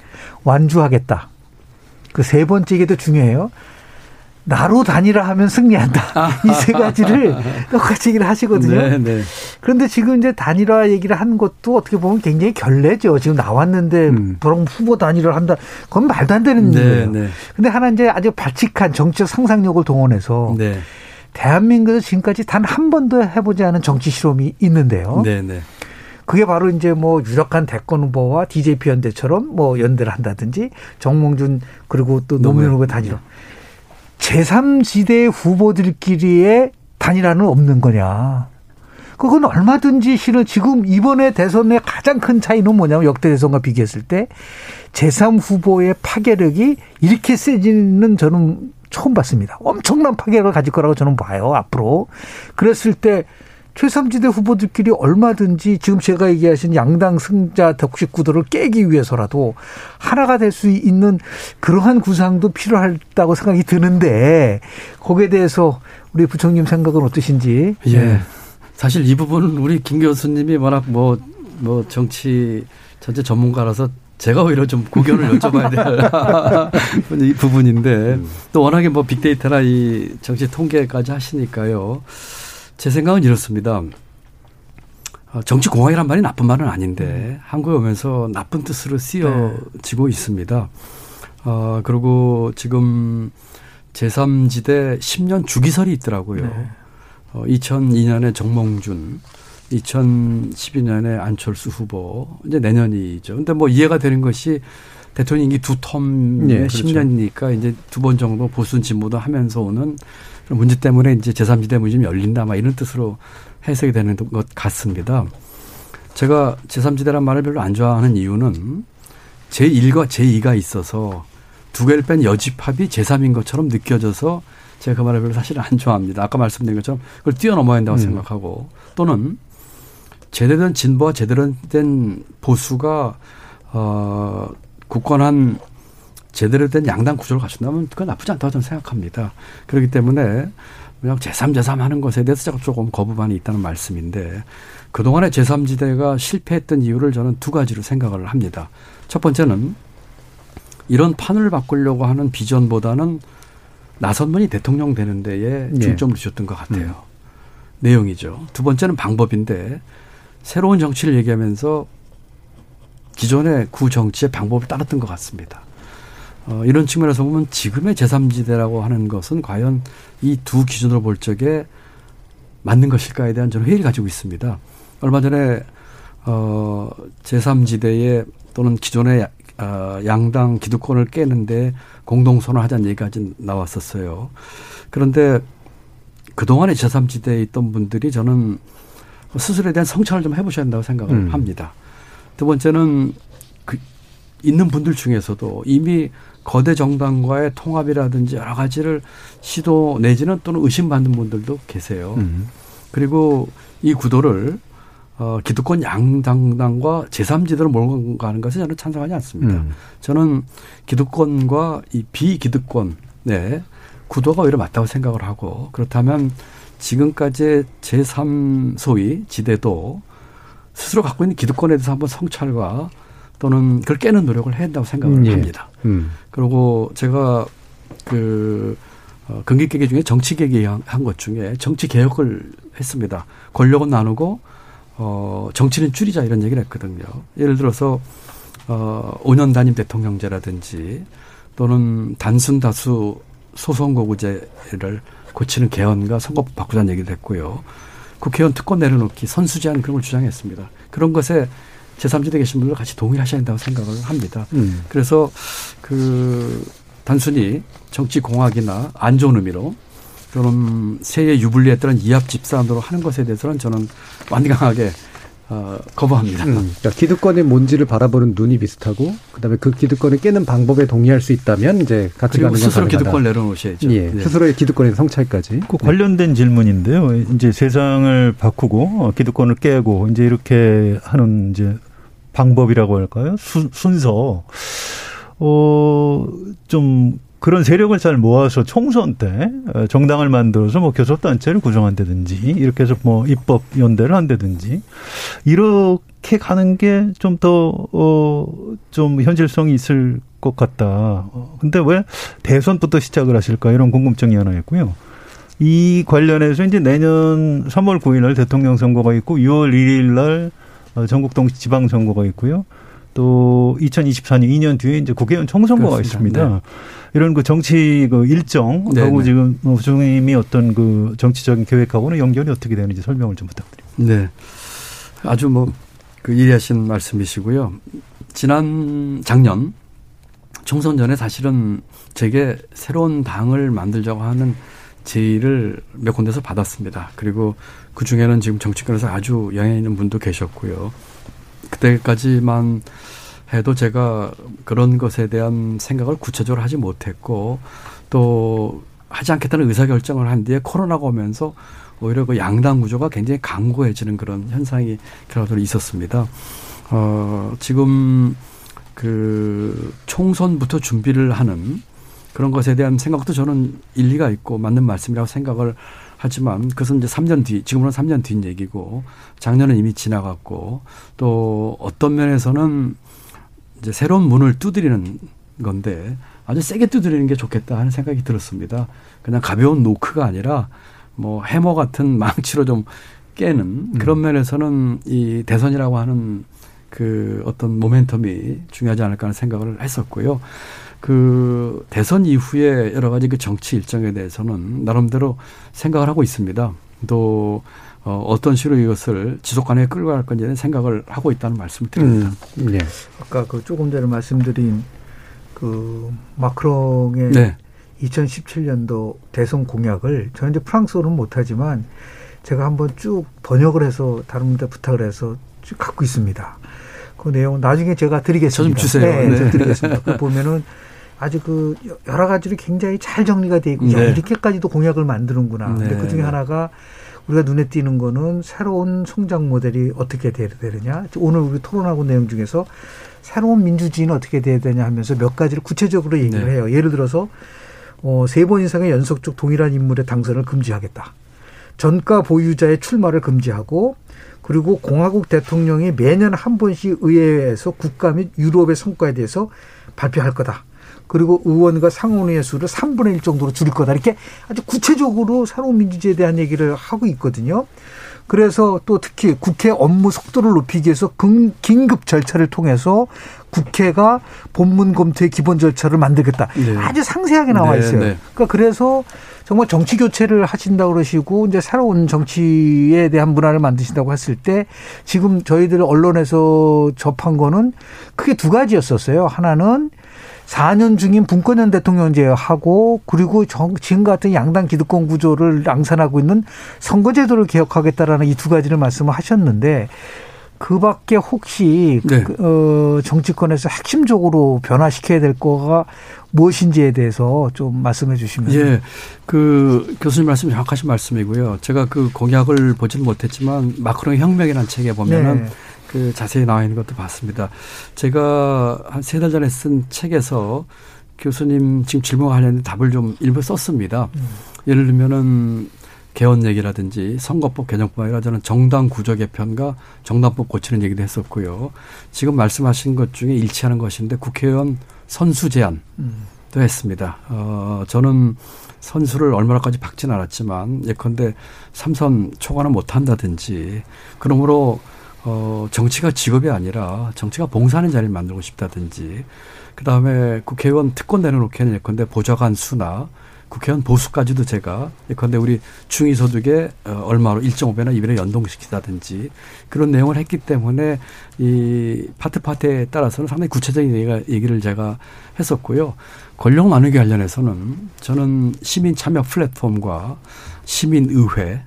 완주하겠다. 그 세 번째 이게 더 중요해요. 나로 단일화 하면 승리한다. 이 세 가지를 똑같이 얘기를 하시거든요. 네, 네. 그런데 지금 이제 단일화 얘기를 한 것도 어떻게 보면 굉장히 결례죠. 지금 나왔는데 음. 그럼 후보 단일화를 한다. 그건 말도 안 되는 네, 일이에요. 네. 근데 하나 이제 아주 발칙한 정치적 상상력을 동원해서 네. 대한민국에서 지금까지 단 한 번도 해보지 않은 정치 실험이 있는데요. 네네. 네. 그게 바로 이제 뭐 유력한 대권 후보와 DJP 연대처럼 뭐 연대를 한다든지 정몽준 그리고 또 노무현 후보 단일화. 제3지대 후보들끼리의 단일화는 없는 거냐. 그건 얼마든지 실은 지금 이번에 대선의 가장 큰 차이는 뭐냐면 역대 대선과 비교했을 때 제3 후보의 파괴력이 이렇게 세지는 저는 처음 봤습니다. 엄청난 파괴력을 가질 거라고 저는 봐요, 앞으로. 그랬을 때 최삼지대 후보들끼리 얼마든지 지금 제가 얘기하신 양당 승자 덕식 구도를 깨기 위해서라도 하나가 될 수 있는 그러한 구상도 필요하다고 생각이 드는데 거기에 대해서 우리 부총님 생각은 어떠신지? 예. 네. 사실 이 부분은 우리 김 교수님이 워낙 뭐, 뭐 정치 전체 전문가라서 제가 오히려 좀 고견을 여쭤봐야 될 부분인데 음. 또 워낙에 뭐 빅데이터나 이 정치 통계까지 하시니까요. 제 생각은 이렇습니다. 어, 정치 공학이란 말이 나쁜 말은 아닌데 음. 한국에 오면서 나쁜 뜻으로 쓰여지고 네. 있습니다. 어, 그리고 지금 제3지대 10년 주기설이 있더라고요. 네. 어, 2002년에 정몽준, 2012년에 안철수 후보, 이제 내년이죠. 근데 뭐 이해가 되는 것이 대통령 임기 두 텀에 네, 그렇죠. 10년이니까 이제 두 번 정도 보수 진보도 하면서 오는 그런 문제 때문에 이제 제3지대 문이 좀 열린다 막 이런 뜻으로 해석이 되는 것 같습니다. 제가 제3지대란 말을 별로 안 좋아하는 이유는 제1과 제2가 있어서 두 개를 뺀 여집합이 제3인 것처럼 느껴져서 제가 그 말을 별로 사실은 안 좋아합니다. 아까 말씀드린 것처럼 그걸 뛰어넘어야 한다고 음. 생각하고 또는 제대로 된 진보와 제대로 된 보수가 어 굳건한 제대로 된 양당 구조를 갖춘다면 그건 나쁘지 않다고 저는 생각합니다. 그렇기 때문에 그냥 제3, 제3 하는 것에 대해서 제가 조금 거부반이 있다는 말씀인데 그동안의 제3지대가 실패했던 이유를 저는 두 가지로 생각을 합니다. 첫 번째는 이런 판을 바꾸려고 하는 비전보다는 나선 분이 대통령 되는 데에 예. 중점을 주셨던 것 같아요. 음. 내용이죠. 두 번째는 방법인데 새로운 정치를 얘기하면서 기존의 구 정치의 방법을 따랐던 것 같습니다. 어, 이런 측면에서 보면 지금의 제3지대라고 하는 것은 과연 이 두 기준으로 볼 적에 맞는 것일까에 대한 저는 회의를 가지고 있습니다. 얼마 전에 어, 제3지대에 또는 기존의 어, 양당 기득권을 깨는데 공동선언 하자는 얘기까지 나왔었어요. 그런데 그동안에 제3지대에 있던 분들이 저는 스 스로에 대한 성찰을 좀 해보셔야 한다고 생각을 음. 합니다. 두 번째는 그 있는 분들 중에서도 이미 거대 정당과의 통합이라든지 여러 가지를 시도 내지는 또는 의심받는 분들도 계세요. 음. 그리고 이 구도를 어, 기득권 양당당과 제3지대로 몰고 가는 것에 저는 찬성하지 않습니다. 음. 저는 기득권과 이 비기득권, 네, 구도가 오히려 맞다고 생각을 하고 그렇다면 지금까지 제3 소위 지대도 스스로 갖고 있는 기득권에 대해서 한번 성찰과 또는 그걸 깨는 노력을 해야 한다고 생각을 예. 합니다. 음. 그리고 제가 그 어, 경기개개 중에 정치개개 한것 중에 정치 개혁을 했습니다. 권력은 나누고 어, 정치는 줄이자 이런 얘기를 했거든요. 예를 들어서 어, 5년 단임 대통령제라든지 또는 단순 다수 소선거구제를 고치는 개헌과 선거법 바꾸자는 얘기를 했고요. 국회의원 특권 내려놓기, 선수 제한 그런 걸 주장했습니다. 그런 것에 제3지대 계신 분들 같이 동의하셔야 한다고 생각을 합니다. 음. 그래서 그 단순히 정치 공학이나 안 좋은 의미로 또는 세의 유불리에 따른 이합 집산으로 하는 것에 대해서는 저는 완강하게 어, 거부합니다. 음, 그러니까 기득권의 뭔지를 바라보는 눈이 비슷하고 그다음에 그 기득권을 깨는 방법에 동의할 수 있다면 이제 같이 가는 스스로 기득권 내려놓으셔야죠. 예, 네. 스스로의 기득권의 성찰까지. 그 관련된 네. 질문인데요. 이제 세상을 바꾸고 어, 기득권을 깨고 이제 이렇게 하는 이제 방법이라고 할까요? 수, 순서. 어, 좀 그런 세력을 잘 모아서 총선 때 어, 정당을 만들어서 뭐 교섭단체를 구성한다든지 이렇게 해서 뭐 입법 연대를 한다든지 이렇게 가는 게 좀 더, 어, 좀 현실성이 있을 것 같다. 어, 근데 왜 대선부터 시작을 하실까 이런 궁금증이 하나 있고요. 이 관련해서 이제 내년 3월 9일 날 대통령 선거가 있고 6월 1일 날 어, 전국 동시 지방 선거가 있고요. 또 2024년 2년 뒤에 이제 국회의원 총선거가 그렇습니다. 있습니다. 네. 이런 그 정치 그 일정 네, 하고 네. 지금 부총님이 어떤 그 정치적인 계획하고는 연결이 어떻게 되는지 설명을 좀 부탁드립니다. 네. 아주 뭐 그 예리하신 말씀이시고요. 지난 작년 총선 전에 사실은 제게 새로운 당을 만들자고 하는 제의를 몇 군데서 받았습니다. 그리고 그 중에는 지금 정치권에서 아주 영향 있는 분도 계셨고요. 그때까지만 해도 제가 그런 것에 대한 생각을 구체적으로 하지 못했고 또 하지 않겠다는 의사결정을 한 뒤에 코로나가 오면서 오히려 그 양당 구조가 굉장히 강고해지는 그런 현상이 결과적으로 있었습니다. 어, 지금 그 총선부터 준비를 하는 그런 것에 대한 생각도 저는 일리가 있고 맞는 말씀이라고 생각을 하지만 그것은 이제 3년 뒤, 지금으로는 3년 뒤인 얘기고 작년은 이미 지나갔고 또 어떤 면에서는 이제 새로운 문을 두드리는 건데 아주 세게 두드리는 게 좋겠다 하는 생각이 들었습니다. 그냥 가벼운 노크가 아니라 뭐 해머 같은 망치로 좀 깨는 음. 그런 면에서는 이 대선이라고 하는 그 어떤 모멘텀이 중요하지 않을까 하는 생각을 했었고요. 그 대선 이후에 여러 가지 그 정치 일정에 대해서는 나름대로 생각을 하고 있습니다. 또 어, 어떤 식으로 이것을 지속 가능하게 끌고 갈 건지는 생각을 하고 있다는 말씀을 드립니다. 음, 네. 아까 그 조금 전에 말씀드린 그 마크롱의 네. 2017년도 대선 공약을 저는 이제 프랑스어는 못하지만 제가 한번 쭉 번역을 해서 다른 분들 부탁을 해서 쭉 갖고 있습니다. 그 내용 나중에 제가 드리겠습니다. 저좀 주세요. 네, 네. 드리겠습니다. 그 보면은 아주 그 여러 가지로 굉장히 잘 정리가 되어 있고 네. 야, 이렇게까지도 공약을 만드는구나. 네. 근데 그 중에 하나가 우리가 눈에 띄는 거는 새로운 성장 모델이 어떻게 되느냐. 오늘 우리 토론하고 내용 중에서 새로운 민주주의는 어떻게 돼야 되냐 하면서 몇 가지를 구체적으로 얘기를 네. 해요. 예를 들어서 어, 세 번 이상의 연속적 동일한 인물의 당선을 금지하겠다. 전가 보유자의 출마를 금지하고 그리고 공화국 대통령이 매년 한 번씩 의회에서 국가 및 유럽의 성과에 대해서 발표할 거다. 그리고 의원과 상원의회 수를 3분의 1 정도로 줄일 거다. 이렇게 아주 구체적으로 새로운 민주주의에 대한 얘기를 하고 있거든요. 그래서 또 특히 국회 업무 속도를 높이기 위해서 긴급 절차를 통해서 국회가 본문 검토의 기본 절차를 만들겠다. 네. 아주 상세하게 나와 네, 있어요. 네. 그러니까 그래서 정말 정치 교체를 하신다고 그러시고 이제 새로운 정치에 대한 문화를 만드신다고 했을 때 지금 저희들 언론에서 접한 거는 크게 두 가지였었어요. 하나는 4년 중인 분권형 대통령제하고 그리고 정, 지금 같은 양당 기득권 구조를 앙산하고 있는 선거제도를 개혁하겠다라는 이 두 가지를 말씀을 하셨는데 그 밖에 혹시 네. 그, 어, 정치권에서 핵심적으로 변화시켜야 될 거가 무엇인지에 대해서 좀 말씀해 주시면. 예. 그 교수님 말씀 정확하신 말씀이고요. 제가 그 공약을 보지는 못했지만 마크롱의 혁명이라는 책에 보면은 네. 그 자세히 나와 있는 것도 봤습니다. 제가 한 세 달 전에 쓴 책에서 교수님 지금 질문 관련된 답을 좀 일부 썼습니다. 음. 예를 들면은 개헌 얘기라든지 선거법 개정법 아니라 저는 정당 구조 개편과 정당법 고치는 얘기도 했었고요. 지금 말씀하신 것 중에 일치하는 것인데 국회의원 선수 제한도 음. 했습니다. 어, 저는 선수를 얼마나까지 박진 않았지만 예컨대 삼선 초과는 못한다든지 그러므로 어, 정치가 직업이 아니라 정치가 봉사하는 자리를 만들고 싶다든지 그 다음에 국회의원 특권 내려놓기에는 예컨대 보좌관 수나 국회의원 보수까지도 제가 예컨대 우리 중위소득에 어, 얼마로 1.5배나 2배나 연동시키다든지 그런 내용을 했기 때문에 이 파트 파트에 따라서는 상당히 구체적인 얘기가, 얘기를 제가 했었고요. 권력 나누기 관련해서는 저는 시민 참여 플랫폼과 시민 의회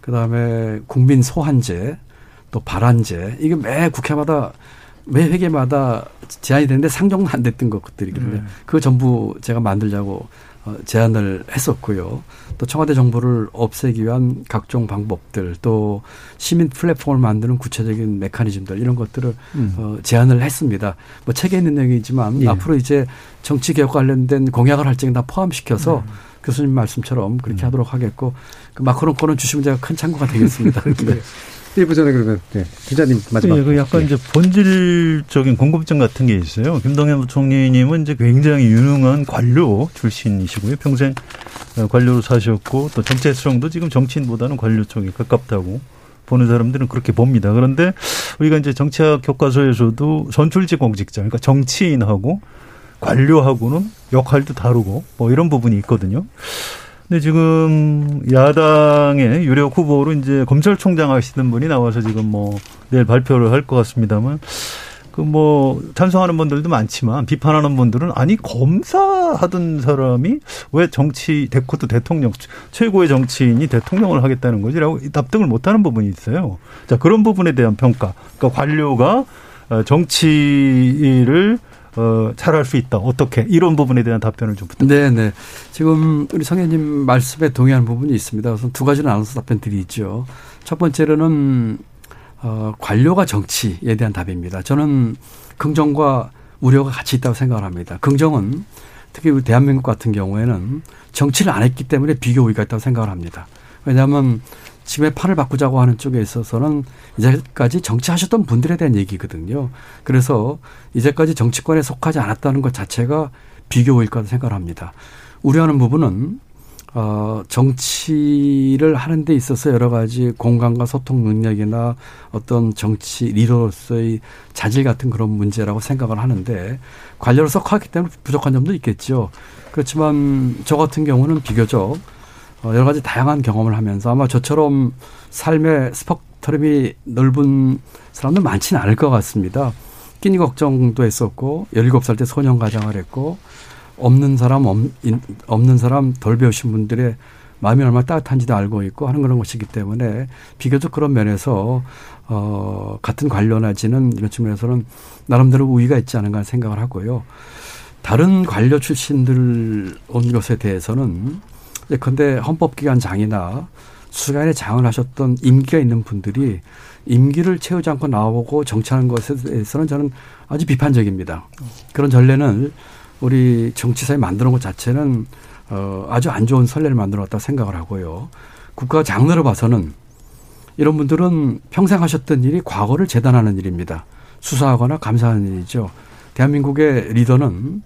그다음에 국민 소환제 또 발안제 이게 매 국회마다 매 회계마다 제안이 되는데 상정은 안 됐던 것들이거든요. 네. 그거 전부 제가 만들자고 어, 제안을 했었고요. 또 청와대 정보를 없애기 위한 각종 방법들, 또 시민 플랫폼을 만드는 구체적인 메커니즘들 이런 것들을 음. 어, 제안을 했습니다. 뭐 책에 있는 내용이지만 예. 앞으로 이제 정치 개혁 관련된 공약을 할 적에 다 포함시켜서 음. 교수님 말씀처럼 그렇게 음. 하도록 하겠고 그 마크론 거는 주시면 제가 큰 참고가 되겠습니다. 네. 일부 전에 그러면 네. 기자님 마지막. 네, 그 약간 네. 이제 본질적인 궁금증 같은 게 있어요. 김동연 부총리님은 이제 굉장히 유능한 관료 출신이시고요. 평생 어, 관료로 사셨고 또 정체성도 지금 정치인보다는 관료 쪽에 가깝다고 보는 사람들은 그렇게 봅니다. 그런데 우리가 이제 정치학 교과서에서도 선출직 공직자, 그러니까 정치인하고 관료하고는 역할도 다르고 뭐 이런 부분이 있거든요. 근데 지금 야당의 유력 후보로 이제 검찰총장 하시는 분이 나와서 지금 뭐 내일 발표를 할 것 같습니다만 그 뭐 찬성하는 분들도 많지만 비판하는 분들은 아니 검사하던 사람이 왜 정치 대코도 대통령 최고의 정치인이 대통령을 하겠다는 거지라고 납득을 못하는 부분이 있어요. 자 그런 부분에 대한 평가. 그러니까 관료가 어, 정치를 어, 잘할 수 있다. 어떻게? 이런 부분에 대한 답변을 좀 부탁드립니다. 네, 네. 지금 우리 성현님 말씀에 동의하는 부분이 있습니다. 우선 두 가지는 나눠서 답변 드리죠. 첫 번째로는 어, 관료가 정치에 대한 답입니다. 저는 긍정과 우려가 같이 있다고 생각을 합니다. 긍정은 특히 우리 대한민국 같은 경우에는 정치를 안 했기 때문에 비교 우위가 있다고 생각을 합니다. 왜냐하면 지금의 판을 바꾸자고 하는 쪽에 있어서는 이제까지 정치하셨던 분들에 대한 얘기거든요. 그래서 이제까지 정치권에 속하지 않았다는 것 자체가 비교일 거라 생각을 합니다. 우려하는 부분은 어, 정치를 하는 데 있어서 여러 가지 공간과 소통 능력이나 어떤 정치 리더로서의 자질 같은 그런 문제라고 생각을 하는데 관료로 속하기 때문에 부족한 점도 있겠죠. 그렇지만 저 같은 경우는 비교적 어, 여러 가지 다양한 경험을 하면서 아마 저처럼 삶의 스펙트럼이 넓은 사람도 많지는 않을 것 같습니다. 끼니 걱정도 했었고, 17살 때 소년 가장을 했고, 없는 사람, 없는 사람 덜 배우신 분들의 마음이 얼마나 따뜻한지도 알고 있고 하는 그런 것이기 때문에 비교적 그런 면에서 어 같은 관련하지는 이런 측면에서는 나름대로 우위가 있지 않은가 생각을 하고요. 다른 관료 출신들 온 것에 대해서는 예컨대 헌법기관장이나 수간에 장을 하셨던 임기가 있는 분들이 임기를 채우지 않고 나오고 정치하는 것에 대해서는 저는 아주 비판적입니다. 그런 전례는 우리 정치사에 만드는 것 자체는 어, 아주 안 좋은 선례를 만들어 놨다고 생각을 하고요. 국가 장르로 봐서는 이런 분들은 평생 하셨던 일이 과거를 재단하는 일입니다. 수사하거나 감사하는 일이죠. 대한민국의 리더는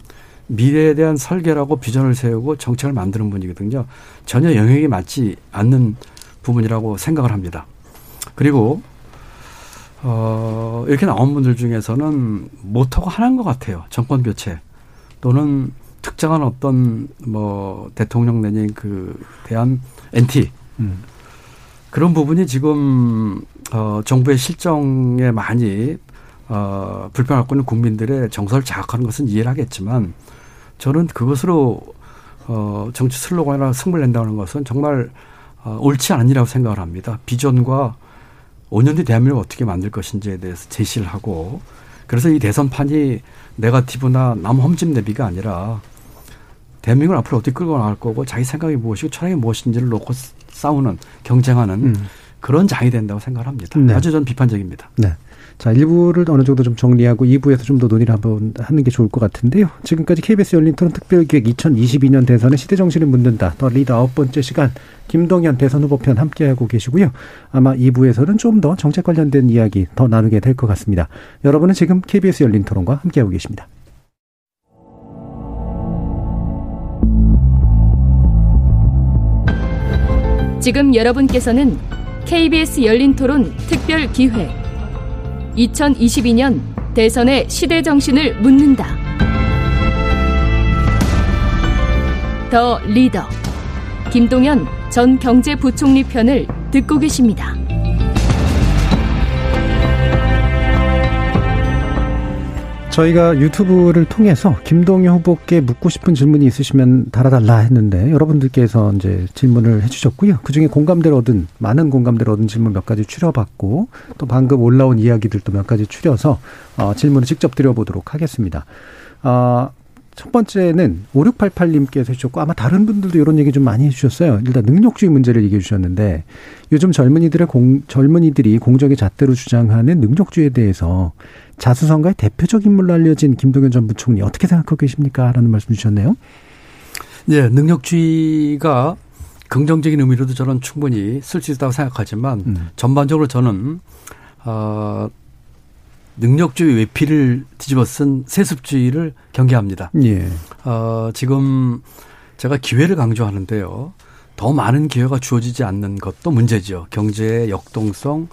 미래에 대한 설계라고 비전을 세우고 정책을 만드는 분이거든요. 전혀 영역이 맞지 않는 부분이라고 생각을 합니다. 그리고 어, 이렇게 나온 분들 중에서는 모토가 하나인 것 같아요. 정권 교체 또는 특정한 어떤 뭐 대통령 내진 그 대한 NT 음. 그런 부분이 지금 어, 정부의 실정에 많이 어, 갖고 있는 국민들의 정서를 자극하는 것은 이해를 하겠지만 저는 그것으로 어, 정치 슬로건이나 승부를 낸다는 것은 정말 어, 옳지 않은 일이라고 생각을 합니다. 비전과 5년 뒤 대한민국을 어떻게 만들 것인지에 대해서 제시를 하고 그래서 이 대선판이 네가티브나 남 험집 내비가 아니라 대한민국을 앞으로 어떻게 끌고 나갈 거고 자기 생각이 무엇이고 철학이 무엇인지를 놓고 싸우는 경쟁하는 음. 그런 장이 된다고 생각을 합니다. 네. 아주 전 비판적입니다. 네. 자, 1부를 어느 정도 좀 정리하고 2부에서 좀 더 논의를 한번 하는 게 좋을 것 같은데요. 지금까지 KBS 열린 토론 특별기획 2022년 대선의 시대 정신을 묻는다. 더 리더 아홉 번째 시간 김동현 대선 후보편 함께하고 계시고요. 아마 2부에서는 좀 더 정책 관련된 이야기 더 나누게 될 것 같습니다. 여러분은 지금 KBS 열린 토론과 함께하고 계십니다. 지금 여러분께서는 KBS 열린 토론 특별 기회 2022년 대선의 시대 정신을 묻는다. 더 리더 김동연 전 경제부총리 편을 듣고 계십니다. 저희가 유튜브를 통해서 김동연 후보께 묻고 싶은 질문이 있으시면 달아달라 했는데 여러분들께서 이제 질문을 해주셨고요. 그 중에 공감대를 얻은 많은 공감대를 얻은 질문 몇 가지 추려봤고 또 방금 올라온 이야기들도 몇 가지 추려서 어, 질문을 직접 드려보도록 하겠습니다. 어, 첫 번째는 5688님께서 해주셨고 아마 다른 분들도 이런 얘기 좀 많이 해주셨어요. 일단 능력주의 문제를 얘기해 주셨는데 요즘 젊은이들의 공, 젊은이들이 공적의 잣대로 주장하는 능력주의에 대해서 자수성가의 대표적 인물로 알려진 김동연 전 부총리 어떻게 생각하고 계십니까? 라는 말씀 주셨네요. 네, 능력주의가 긍정적인 의미로도 저는 충분히 쓸 수 있다고 생각하지만 음. 전반적으로 저는 어 능력주의 외피를 뒤집어 쓴 세습주의를 경계합니다. 예. 어 지금 제가 기회를 강조하는데요. 더 많은 기회가 주어지지 않는 것도 문제죠. 경제의 역동성,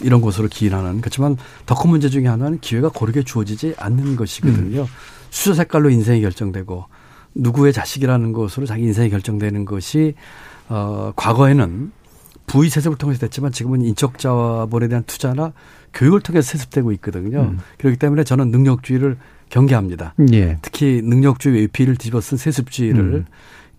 이런 곳으로 기인하는 그렇지만 더 큰 문제 중에 하나는 기회가 고르게 주어지지 않는 것이거든요. 음. 수저 색깔로 인생이 결정되고 누구의 자식이라는 것으로 자기 인생이 결정되는 것이 어 과거에는 부의 세습을 통해서 됐지만 지금은 인적 자본에 대한 투자나 교육을 통해서 세습되고 있거든요. 음. 그렇기 때문에 저는 능력주의를 경계합니다. 예. 특히 능력주의 외피를 뒤집어 쓴 세습주의를 음.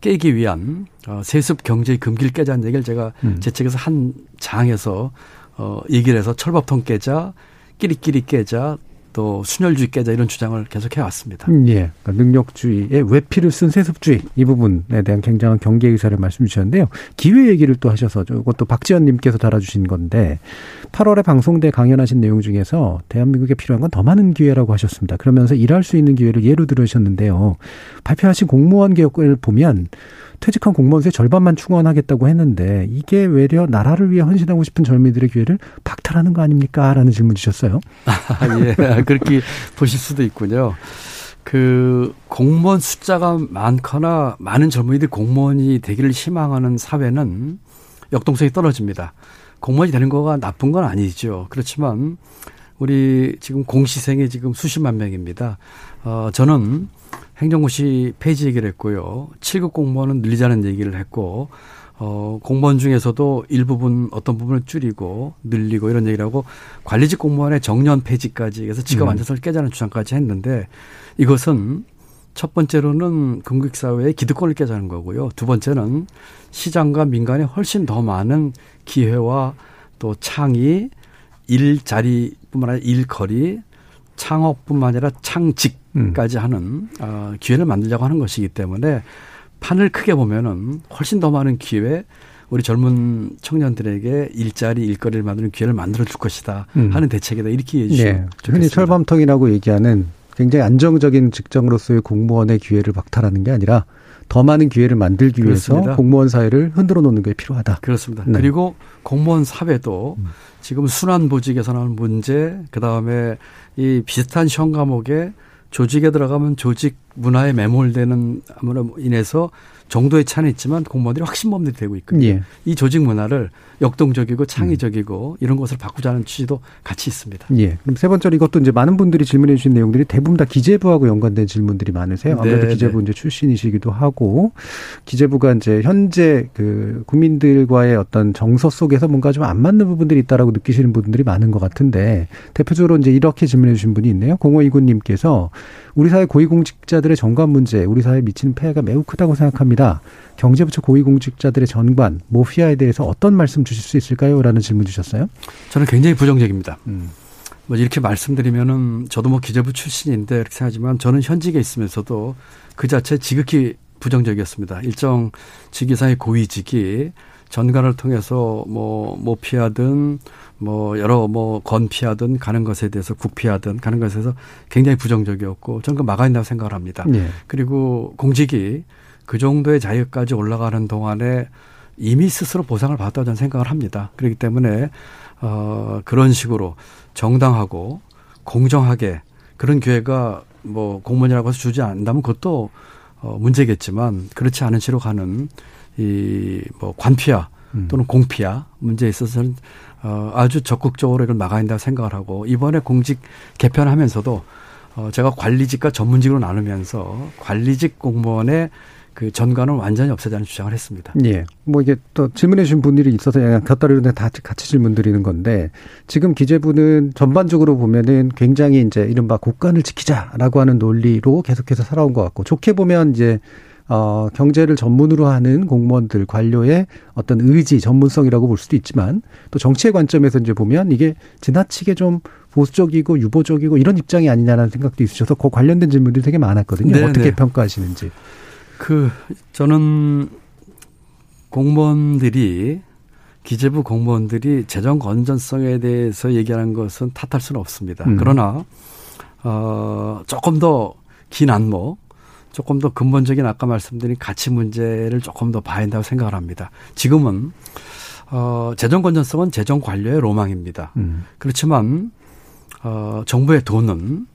깨기 위한 어, 세습 경제의 금기를 깨자는 얘기를 제가 음. 제 책에서 한 장에서 어, 얘기를 해서 철밥통 깨자, 끼리끼리 깨자, 또 순혈주의 깨자 이런 주장을 계속 해 왔습니다. 음, 예. 그러니까 능력주의의 외피를 쓴 세습주의 이 부분에 대한 굉장한 경계 의사를 말씀 주셨는데요. 기회 얘기를 또 하셔서 이것도 박지원 님께서 달아주신 건데 8월에 방송돼 강연하신 내용 중에서 대한민국에 필요한 건 더 많은 기회라고 하셨습니다. 그러면서 일할 수 있는 기회를 예로 들으셨는데요. 발표하신 공무원 개혁을 보면 퇴직한 공무원수의 절반만 충원하겠다고 했는데 이게 외려 나라를 위해 헌신하고 싶은 젊은이들의 기회를 박탈하는 거 아닙니까? 라는 질문 주셨어요. 아, 예. 그렇게 보실 수도 있군요. 그 공무원 숫자가 많거나 많은 젊은이들이 공무원이 되기를 희망하는 사회는 역동성이 떨어집니다. 공무원이 되는 거가 나쁜 건 아니죠. 그렇지만 우리 지금 공시생이 지금 수십만 명입니다. 어, 저는 행정고시 폐지 얘기를 했고요. 7급 공무원은 늘리자는 얘기를 했고, 어, 공무원 중에서도 일부분 어떤 부분을 줄이고 늘리고 이런 얘기를 하고 관리직 공무원의 정년 폐지까지 해서 직업 음. 안정성을 깨자는 주장까지 했는데 이것은 첫 번째로는 궁극사회의 기득권을 깨자는 거고요. 두 번째는 시장과 민간에 훨씬 더 많은 기회와 또 창의, 일자리뿐만 아니라 일거리, 창업뿐만 아니라 창직까지 음. 하는 어, 기회를 만들자고 하는 것이기 때문에 판을 크게 보면은 훨씬 더 많은 기회 우리 젊은 청년들에게 일자리 일거리를 만드는 기회를 만들어 줄 것이다 음. 하는 대책이다 이렇게 이해해 주시면 네. 흔히 철밤통이라고 얘기하는 굉장히 안정적인 직장으로서의 공무원의 기회를 박탈하는 게 아니라 더 많은 기회를 만들기 그렇습니다. 위해서 공무원 사회를 흔들어 놓는 게 필요하다. 그렇습니다. 네. 그리고 공무원 사회도 음. 지금 순환 보직에서 나오는 문제, 그 다음에 이 비슷한 시험 과목에 조직에 들어가면 조직 문화에 매몰되는 으로 인해서 정도의 차는 있지만 공무원들이 확신범들이 되고 있거든요. 예. 이 조직 문화를 역동적이고 창의적이고 음. 이런 것을 바꾸자는 취지도 같이 있습니다. 예. 그럼 세 번째로 이것도 이제 많은 분들이 질문해 주신 내용들이 대부분 다 기재부하고 연관된 질문들이 많으세요. 아무래도 네, 기재부 네. 이제 출신이시기도 하고 기재부가 이제 현재 그 국민들과의 어떤 정서 속에서 뭔가 좀 안 맞는 부분들이 있다라고 느끼시는 분들이 많은 것 같은데 대표적으로 이제 이렇게 질문해 주신 분이 있네요. 공호이구님께서 우리 사회 고위공직자 들의 정관 문제, 우리 사회에 미치는 폐해가 매우 크다고 생각합니다. 경제부처 고위공직자들의 전관, 모피아에 대해서 어떤 말씀 주실 수 있을까요? 라는 질문 주셨어요. 저는 굉장히 부정적입니다. 음. 뭐 이렇게 말씀드리면은 저도 뭐 기재부 출신인데 이렇게 생각하지만 저는 현직에 있으면서도 그 자체 지극히 부정적이었습니다. 일정 직위상의 고위직이 전관을 통해서 뭐 모피하든 뭐 여러 뭐 건피하든 가는 것에 대해서 국피하든 가는 것에서 굉장히 부정적이었고 저는 그 막아야 된다고 생각을 합니다. 네. 그리고 공직이 그 정도의 자유까지 올라가는 동안에 이미 스스로 보상을 받았다고 저는 생각을 합니다. 그렇기 때문에 어 그런 식으로 정당하고 공정하게 그런 기회가 뭐 공무원이라고 해서 주지 않는다면 그것도 어 문제겠지만 그렇지 않은 식으로 가는 이 뭐 관피아 음. 또는 공피아 문제에 있어서는 어, 아주 적극적으로 이걸 막아야 한다고 생각을 하고 이번에 공직 개편하면서도 어, 제가 관리직과 전문직으로 나누면서 관리직 공무원의 그 전관은 완전히 없애자는 주장을 했습니다. 예. 뭐 이게 또 질문해 주신 분들이 있어서 그냥 곁다리로 다 같이 질문 드리는 건데 지금 기재부는 전반적으로 보면은 굉장히 이제 이른바 국간을 지키자라고 하는 논리로 계속해서 살아온 것 같고 좋게 보면 이제 어, 경제를 전문으로 하는 공무원들, 관료의 어떤 의지, 전문성이라고 볼 수도 있지만 또 정치의 관점에서 이제 보면 이게 지나치게 좀 보수적이고 유보적이고 이런 입장이 아니냐라는 생각도 있으셔서 그 관련된 질문들이 되게 많았거든요. 네네. 어떻게 네. 평가하시는지. 그, 저는 공무원들이 기재부 공무원들이 재정 건전성에 대해서 얘기하는 것은 탓할 수는 없습니다. 음. 그러나 어 조금 더 긴 안목 조금 더 근본적인 아까 말씀드린 가치 문제를 조금 더 봐야 한다고 생각을 합니다. 지금은 어 재정 건전성은 재정 관료의 로망입니다. 음. 그렇지만 어 정부의 돈은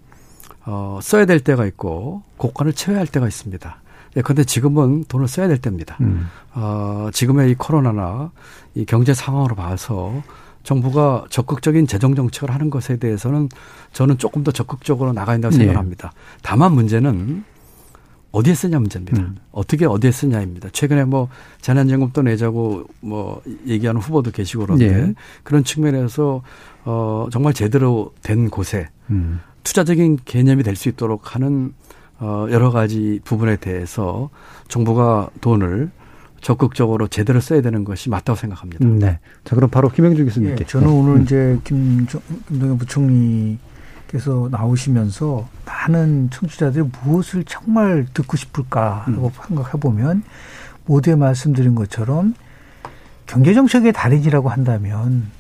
어 써야 될 때가 있고 고관을 채워야 할 때가 있습니다. 예, 근데 지금은 돈을 써야 될 때입니다. 음. 어, 지금의 이 코로나나 이 경제 상황으로 봐서 정부가 적극적인 재정 정책을 하는 것에 대해서는 저는 조금 더 적극적으로 나가야 한다고 네. 생각합니다. 다만 문제는 어디에 쓰냐 문제입니다. 음. 어떻게 어디에 쓰냐입니다. 최근에 뭐 재난연금도 내자고 뭐 얘기하는 후보도 계시고 그런데 네. 그런 측면에서 어 정말 제대로 된 곳에 음. 투자적인 개념이 될 수 있도록 하는 어 여러 가지 부분에 대해서 정부가 돈을 적극적으로 제대로 써야 되는 것이 맞다고 생각합니다. 네. 자, 그럼 바로 김영주 교수님께. 예, 저는 오늘 음. 이제 김, 김동연 부총리 께서 나오시면서 많은 청취자들이 무엇을 정말 듣고 싶을까라고 음. 생각해 보면 모두에 말씀드린 것처럼 경제 정책의 달인이라고 한다면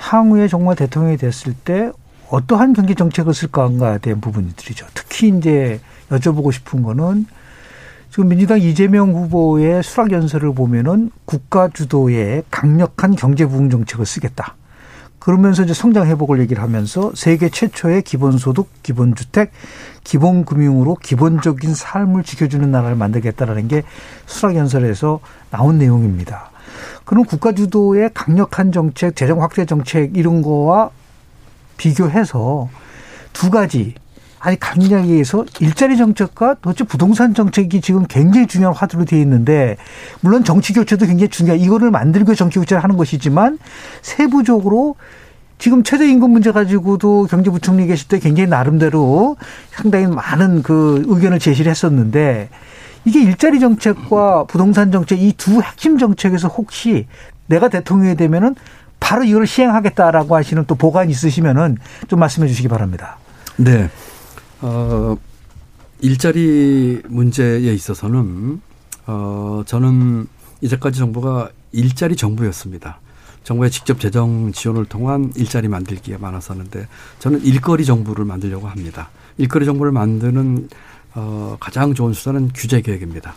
향후에 정말 대통령이 됐을 때 어떠한 경제 정책을 쓸까에 대한 부분들이죠. 특히 이제 여쭤보고 싶은 거는 지금 민주당 이재명 후보의 수락 연설을 보면은 국가 주도의 강력한 경제 부흥 정책을 쓰겠다. 그러면서 이제 성장 회복을 얘기를 하면서 세계 최초의 기본소득, 기본주택, 기본금융으로 기본적인 삶을 지켜주는 나라를 만들겠다라는 게 수락연설에서 나온 내용입니다. 그럼 국가 주도의 강력한 정책, 재정 확대 정책 이런 거와 비교해서 두 가지 아니 간략하게 해서 일자리 정책과 도대체 부동산 정책이 지금 굉장히 중요한 화두로 되어 있는데 물론 정치 교체도 굉장히 중요해. 이거를 만들고 정치 교체를 하는 것이지만 세부적으로 지금 최저임금 문제 가지고도 경제부총리 계실 때 굉장히 나름대로 상당히 많은 그 의견을 제시를 했었는데 이게 일자리 정책과 부동산 정책 이 두 핵심 정책에서 혹시 내가 대통령이 되면은 바로 이걸 시행하겠다라고 하시는 또 보관이 있으시면은 좀 말씀해 주시기 바랍니다. 네. 어, 일자리 문제에 있어서는 어, 저는 이제까지 정부가 일자리 정부였습니다. 정부의 직접 재정 지원을 통한 일자리 만들기가 많았었는데 저는 일거리 정부를 만들려고 합니다. 일거리 정부를 만드는 어, 가장 좋은 수단은 규제 개혁입니다.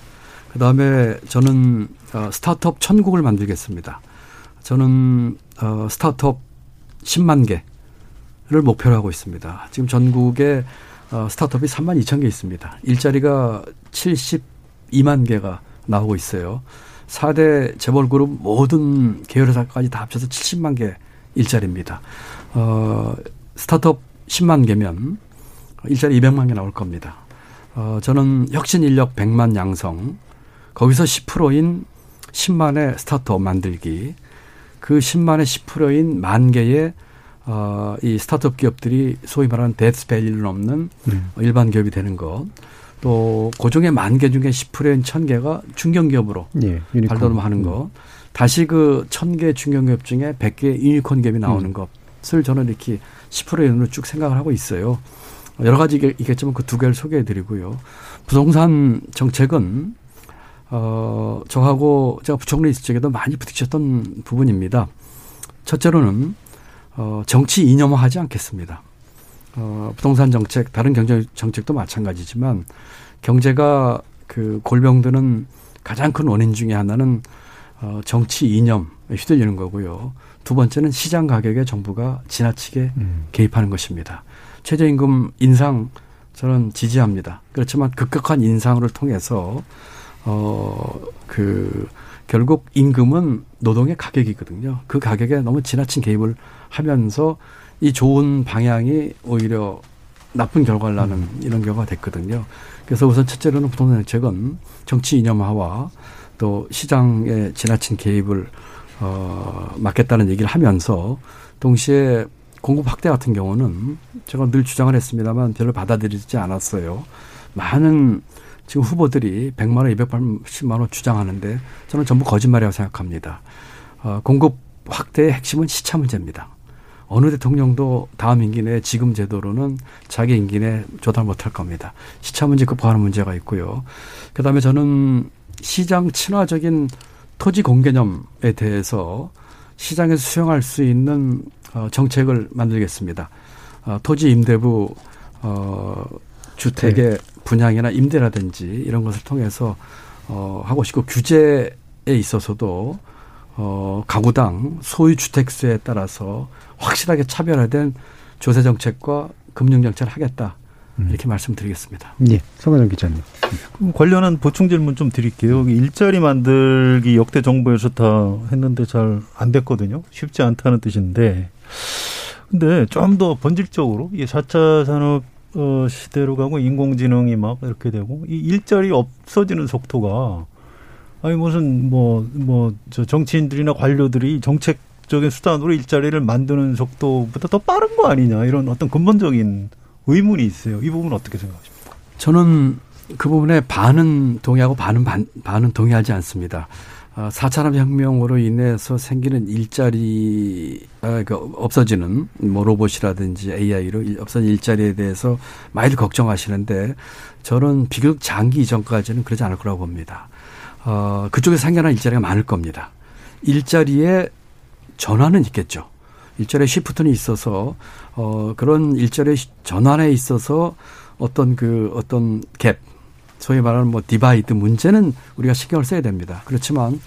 그 다음에 저는 어, 스타트업 천국을 만들겠습니다. 저는 어, 스타트업 10만 개를 목표로 하고 있습니다. 지금 전국에 어, 스타트업이 3만 2천 개 있습니다. 일자리가 72만 개가 나오고 있어요. 4대 재벌그룹 모든 계열회사까지 다 합쳐서 70만 개 일자리입니다. 어, 스타트업 10만 개면 일자리 200만 개 나올 겁니다. 어, 저는 혁신 인력 100만 양성, 거기서 10%인 10만의 스타트업 만들기, 그 10만의 10%인 만 개의 어, 이 스타트업 기업들이 소위 말하는 death valley를 넘는 음. 일반 기업이 되는 것. 또 그 중의 만 개 중에 10%인 천 개가 중견기업으로 예, 발돋움하는 것. 음. 다시 그 천 개 중견기업 중에 100개 유니콘 기업이 나오는 음. 것을 저는 이렇게 10%의 눈으로 쭉 생각을 하고 있어요. 여러 가지 있겠지만 그 두 개를 소개해 드리고요. 부동산 정책은 어 저하고 제가 부총리 있을 적에도 많이 부딪혔던 부분입니다. 첫째로는 어 정치 이념화하지 않겠습니다. 어 부동산 정책 다른 경제 정책도 마찬가지지만 경제가 그 골병드는 가장 큰 원인 중에 하나는 어 정치 이념에 휘둘리는 거고요. 두 번째는 시장 가격에 정부가 지나치게 음. 개입하는 것입니다. 최저임금 인상 저는 지지합니다. 그렇지만 급격한 인상을 통해서 어그 결국 임금은 노동의 가격이거든요. 그 가격에 너무 지나친 개입을 하면서 이 좋은 방향이 오히려 나쁜 결과를 나는 음. 이런 경우가 됐거든요. 그래서 우선 첫째로는 부동산 정책은 정치 이념화와 또 시장에 지나친 개입을 어 막겠다는 얘기를 하면서 동시에 공급 확대 같은 경우는 제가 늘 주장을 했습니다만 별로 받아들이지 않았어요. 많은 지금 후보들이 100만 원, 280만 원 주장하는데 저는 전부 거짓말이라고 생각합니다. 어, 공급 확대의 핵심은 시차 문제입니다. 어느 대통령도 다음 임기 내에 지금 제도로는 자기 임기 내에 조달 못할 겁니다. 시차 문제 급화하는 문제가 있고요. 그다음에 저는 시장 친화적인 토지 공개념에 대해서 시장에서 수용할 수 있는 어, 정책을 만들겠습니다. 어, 토지 임대부 어, 주택의 네. 분양이나 임대라든지 이런 것을 통해서 어, 하고 싶고 규제에 있어서도 어, 가구당 소유 주택수에 따라서 확실하게 차별화된 조세 정책과 금융 정책을 하겠다. 음. 이렇게 말씀드리겠습니다. 예, 성관영 기자님. 그럼 관련한 보충 질문 좀 드릴게요. 일자리 만들기 역대 정부에서 다 했는데 잘 안 됐거든요. 쉽지 않다는 뜻인데. 근데 좀 더 본질적으로 이 4차 산업 어, 시대로 가고 인공지능이 막 이렇게 되고 이 일자리 없어지는 속도가 아니 무슨 뭐 뭐 저 정치인들이나 관료들이 정책적인 수단으로 일자리를 만드는 속도보다 더 빠른 거 아니냐 이런 어떤 근본적인 의문이 있어요. 이 부분 어떻게 생각하십니까? 저는 그 부분에 반은 동의하고 반은 반, 반은 동의하지 않습니다. 어, 4차 산업혁명으로 인해서 생기는 일자리, 아, 그 없어지는 뭐 로봇이라든지 AI로 없어진 일자리에 대해서 많이들 걱정하시는데 저는 비교적 장기 이전까지는 그러지 않을 거라고 봅니다. 어, 그쪽에 생겨난 일자리가 많을 겁니다. 일자리에 전환은 있겠죠. 일자리 shift는 있어서 어 그런 일자리 전환에 있어서 어떤 그 어떤 갭 소위 말하는 뭐 divide 문제는 우리가 신경을 써야 됩니다. 그렇지만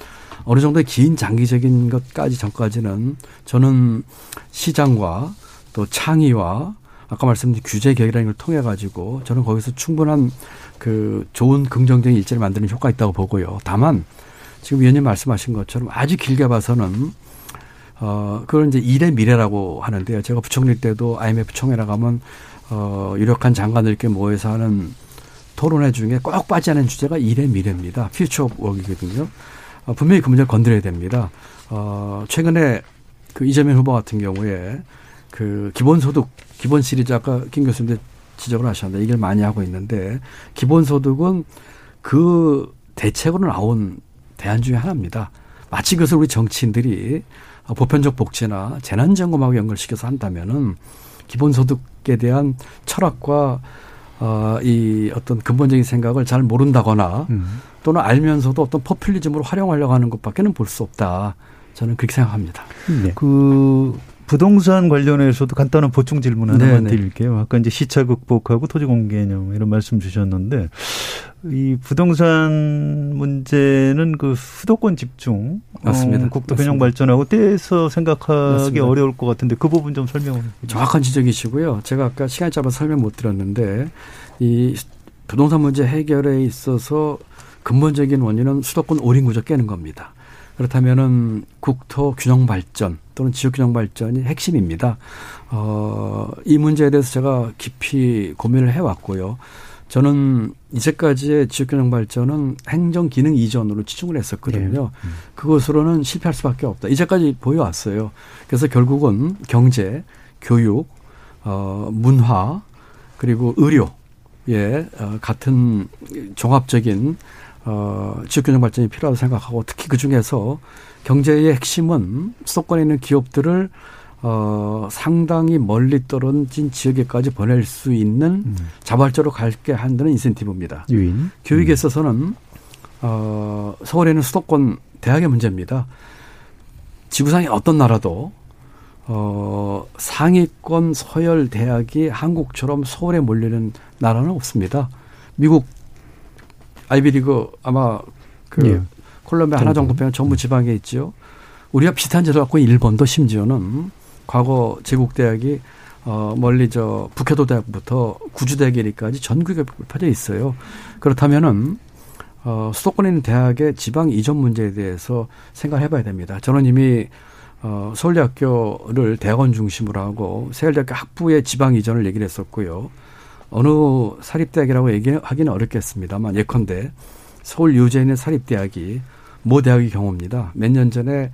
어느 정도의 긴 장기적인 것까지 전까지는 저는 시장과 또 창의와 아까 말씀드린 규제 개혁이라는 걸 통해 가지고 저는 거기서 충분한 그 좋은 긍정적인 일자리 만드는 효과가 있다고 보고요. 다만 지금 위원님 말씀하신 것처럼 아주 길게 봐서는 어, 그걸 이제 일의 미래라고 하는데요. 제가 부총리 때도 IMF 총회라 가면 어, 유력한 장관들께 모여서 하는 토론회 중에 꼭 빠지 않은 주제가 일의 미래입니다. future of work이거든요. 어, 분명히 그 문제를 건드려야 됩니다. 어, 최근에 그 이재명 후보 같은 경우에 그 기본소득, 기본 시리즈 아까 김 교수님도 지적을 하셨는데 이걸 많이 하고 있는데 기본소득은 그 대책으로 나온 대안 중에 하나입니다. 마치 그것을 우리 정치인들이 보편적 복지나 재난점검하고 연결시켜서 한다면은 기본소득에 대한 철학과 어, 이 어떤 근본적인 생각을 잘 모른다거나 음. 또는 알면서도 어떤 포퓰리즘으로 활용하려고 하는 것밖에는 볼 수 없다. 저는 그렇게 생각합니다. 네. 그 부동산 관련해서도 간단한 보충 질문 하나만 네네. 드릴게요. 아까 이제 시차 극복하고 토지 공개 개념 이런 말씀 주셨는데 이 부동산 문제는 그 수도권 집중 맞습니다. 어, 국토 균형 발전하고 떼서 생각하기 맞습니다. 어려울 것 같은데 그 부분 좀 설명을 정확한 지적이시고요. 제가 아까 시간이 짧아서 설명 못 드렸는데 이 부동산 문제 해결에 있어서 근본적인 원인은 수도권 오린 구조 깨는 겁니다. 그렇다면은 국토 균형 발전 또는 지역 균형 발전이 핵심입니다. 어, 이 문제에 대해서 제가 깊이 고민을 해왔고요. 저는 이제까지의 지역 균형 발전은 행정 기능 이전으로 치중을 했었거든요. 네. 음. 그것으로는 실패할 수밖에 없다. 이제까지 보여왔어요. 그래서 결국은 경제, 교육, 어, 문화 그리고 의료 예, 어, 같은 종합적인 어, 지역균형 발전이 필요하다고 생각하고 특히 그 중에서 경제의 핵심은 수도권에 있는 기업들을 어, 상당히 멀리 떨어진 지역에까지 보낼 수 있는 음. 자발적으로 갈게 한다는 인센티브입니다. 유인. 교육에 음. 있어서는 어, 서울에 는 수도권 대학의 문제입니다. 지구상의 어떤 나라도 어, 상위권 서열 대학이 한국처럼 서울에 몰리는 나라는 없습니다. 미국 아이비리그 아마 그 예. 콜롬비아 하나 정도 빼면 전부 지방에 있죠. 우리가 비슷한 제도 갖고 일본도 심지어는 과거 제국 대학이 어 멀리 저 북해도 대학부터 구주 대학까지 전국에 퍼져 있어요. 그렇다면은 어 수도권에 있는 대학의 지방 이전 문제에 대해서 생각을 해봐야 됩니다. 저는 이미 어 서울대학교를 대학원 중심으로 하고 서울대학교 학부의 지방 이전을 얘기를 했었고요. 어느 사립대학이라고 얘기하기는 어렵겠습니다만 예컨대 서울 유재에 있는 사립대학이 모 대학의 경우입니다. 몇 년 전에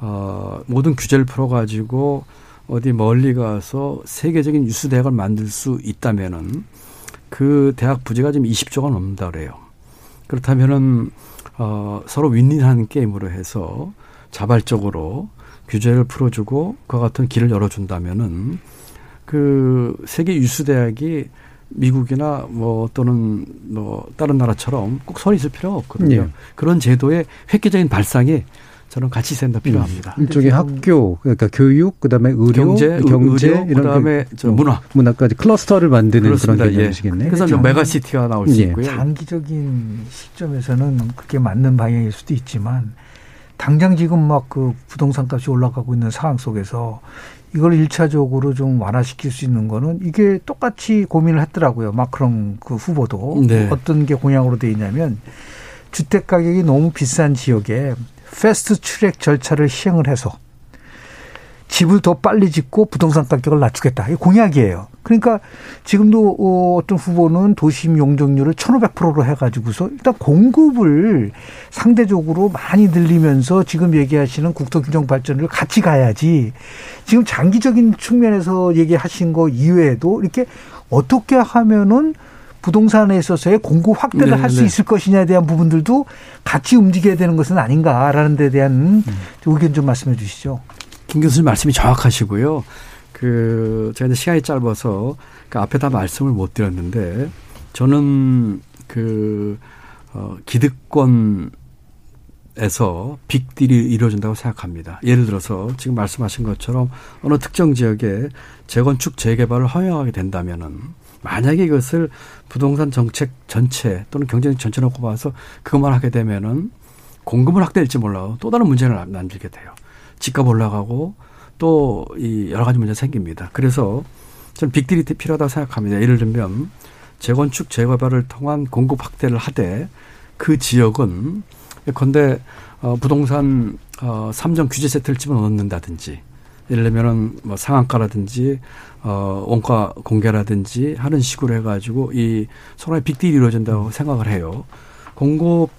어, 모든 규제를 풀어가지고 어디 멀리 가서 세계적인 유수 대학을 만들 수 있다면은 그 대학 부지가 지금 20조가 넘는다 그래요. 그렇다면은 어, 서로 윈윈하는 게임으로 해서 자발적으로 규제를 풀어주고 그와 같은 길을 열어준다면은 그 세계 유수 대학이 미국이나 뭐 또는 뭐 다른 나라처럼 꼭 손이 있을 필요가 없거든요. 네. 그런 제도의 획기적인 발상이 저는 같이 필요합니다. 음. 일종의 학교 그러니까 교육 그다음에 의료 경제, 경제 의료, 이런 그다음에 그, 문화 문화까지 클러스터를 만드는 그렇습니다. 그런 개념이시겠네요. 예. 그래서 장, 메가시티가 나올 수 예. 있고요. 장기적인 시점에서는 그게 맞는 방향일 수도 있지만 당장 지금 막 그 부동산 값이 올라가고 있는 상황 속에서 이걸 일차적으로 좀 완화시킬 수 있는 거는 이게 똑같이 고민을 했더라고요. 마크롱 그 후보도 네. 어떤 게 공약으로 돼 있냐면 주택 가격이 너무 비싼 지역에 패스트 트랙 절차를 시행을 해서 집을 더 빨리 짓고 부동산 가격을 낮추겠다. 이 공약이에요. 그러니까 지금도 어, 어떤 후보는 도심 용적률을 1500%로 해가지고서 일단 공급을 상대적으로 많이 늘리면서 지금 얘기하시는 국토균형 발전을 같이 가야지 지금 장기적인 측면에서 얘기하신 거 이외에도 이렇게 어떻게 하면은 부동산에 있어서의 공급 확대를 네, 할수 네. 있을 것이냐에 대한 부분들도 같이 움직여야 되는 것은 아닌가라는 데 대한 음. 의견 좀 말씀해 주시죠. 김 교수님 말씀이 정확하시고요. 그 제가 이제 시간이 짧아서 그 앞에 다 말씀을 못 드렸는데 저는 그 어, 기득권 에서 빅딜이 이루어진다고 생각합니다. 예를 들어서 지금 말씀하신 것처럼 어느 특정 지역에 재건축 재개발을 허용하게 된다면은 만약에 이것을 부동산 정책 전체 또는 경제적 전체 놓고 봐서 그것만 하게 되면은 공급을 확대할지 몰라도 또 다른 문제를 남기게 돼요. 집값 올라가고 또 이 여러 가지 문제가 생깁니다. 그래서 저는 빅딜이 필요하다고 생각합니다. 예를 들면 재건축 재개발을 통한 공급 확대를 하되 그 지역은 예컨대 어 부동산 어 삼정 규제 세트를 집어넣는다든지 예를 들면은 뭐 상한가라든지 어 원가 공개라든지 하는 식으로 해가지고 이 서로의 빅딜이 이루어진다고 생각을 해요. 공급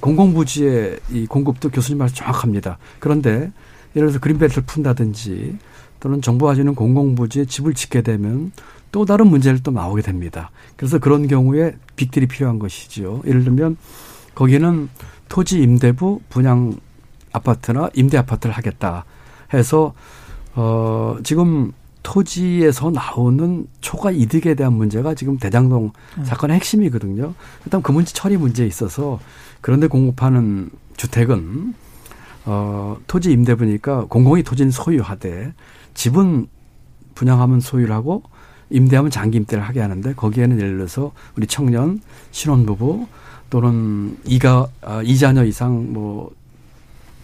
공공부지의 이 공급도 교수님 말씀 정확합니다. 그런데 예를 들어서 그린벨트를 푼다든지 또는 정부가 주는 공공부지에 집을 짓게 되면 또 다른 문제를 또 나오게 됩니다. 그래서 그런 경우에 빅딜이 필요한 것이지요. 예를 들면 거기는 토지 임대부 분양 아파트나 임대 아파트를 하겠다 해서 어 지금 토지에서 나오는 초과 이득에 대한 문제가 지금 대장동 음. 사건의 핵심이거든요. 일단 그 문제 처리 문제에 있어서 그런데 공급하는 주택은 어 토지 임대부니까 공공이 토지는 소유하되 집은 분양하면 소유를 하고 임대하면 장기 임대를 하게 하는데 거기에는 예를 들어서 우리 청년 신혼부부 또는 이가 아, 이자녀 이상 뭐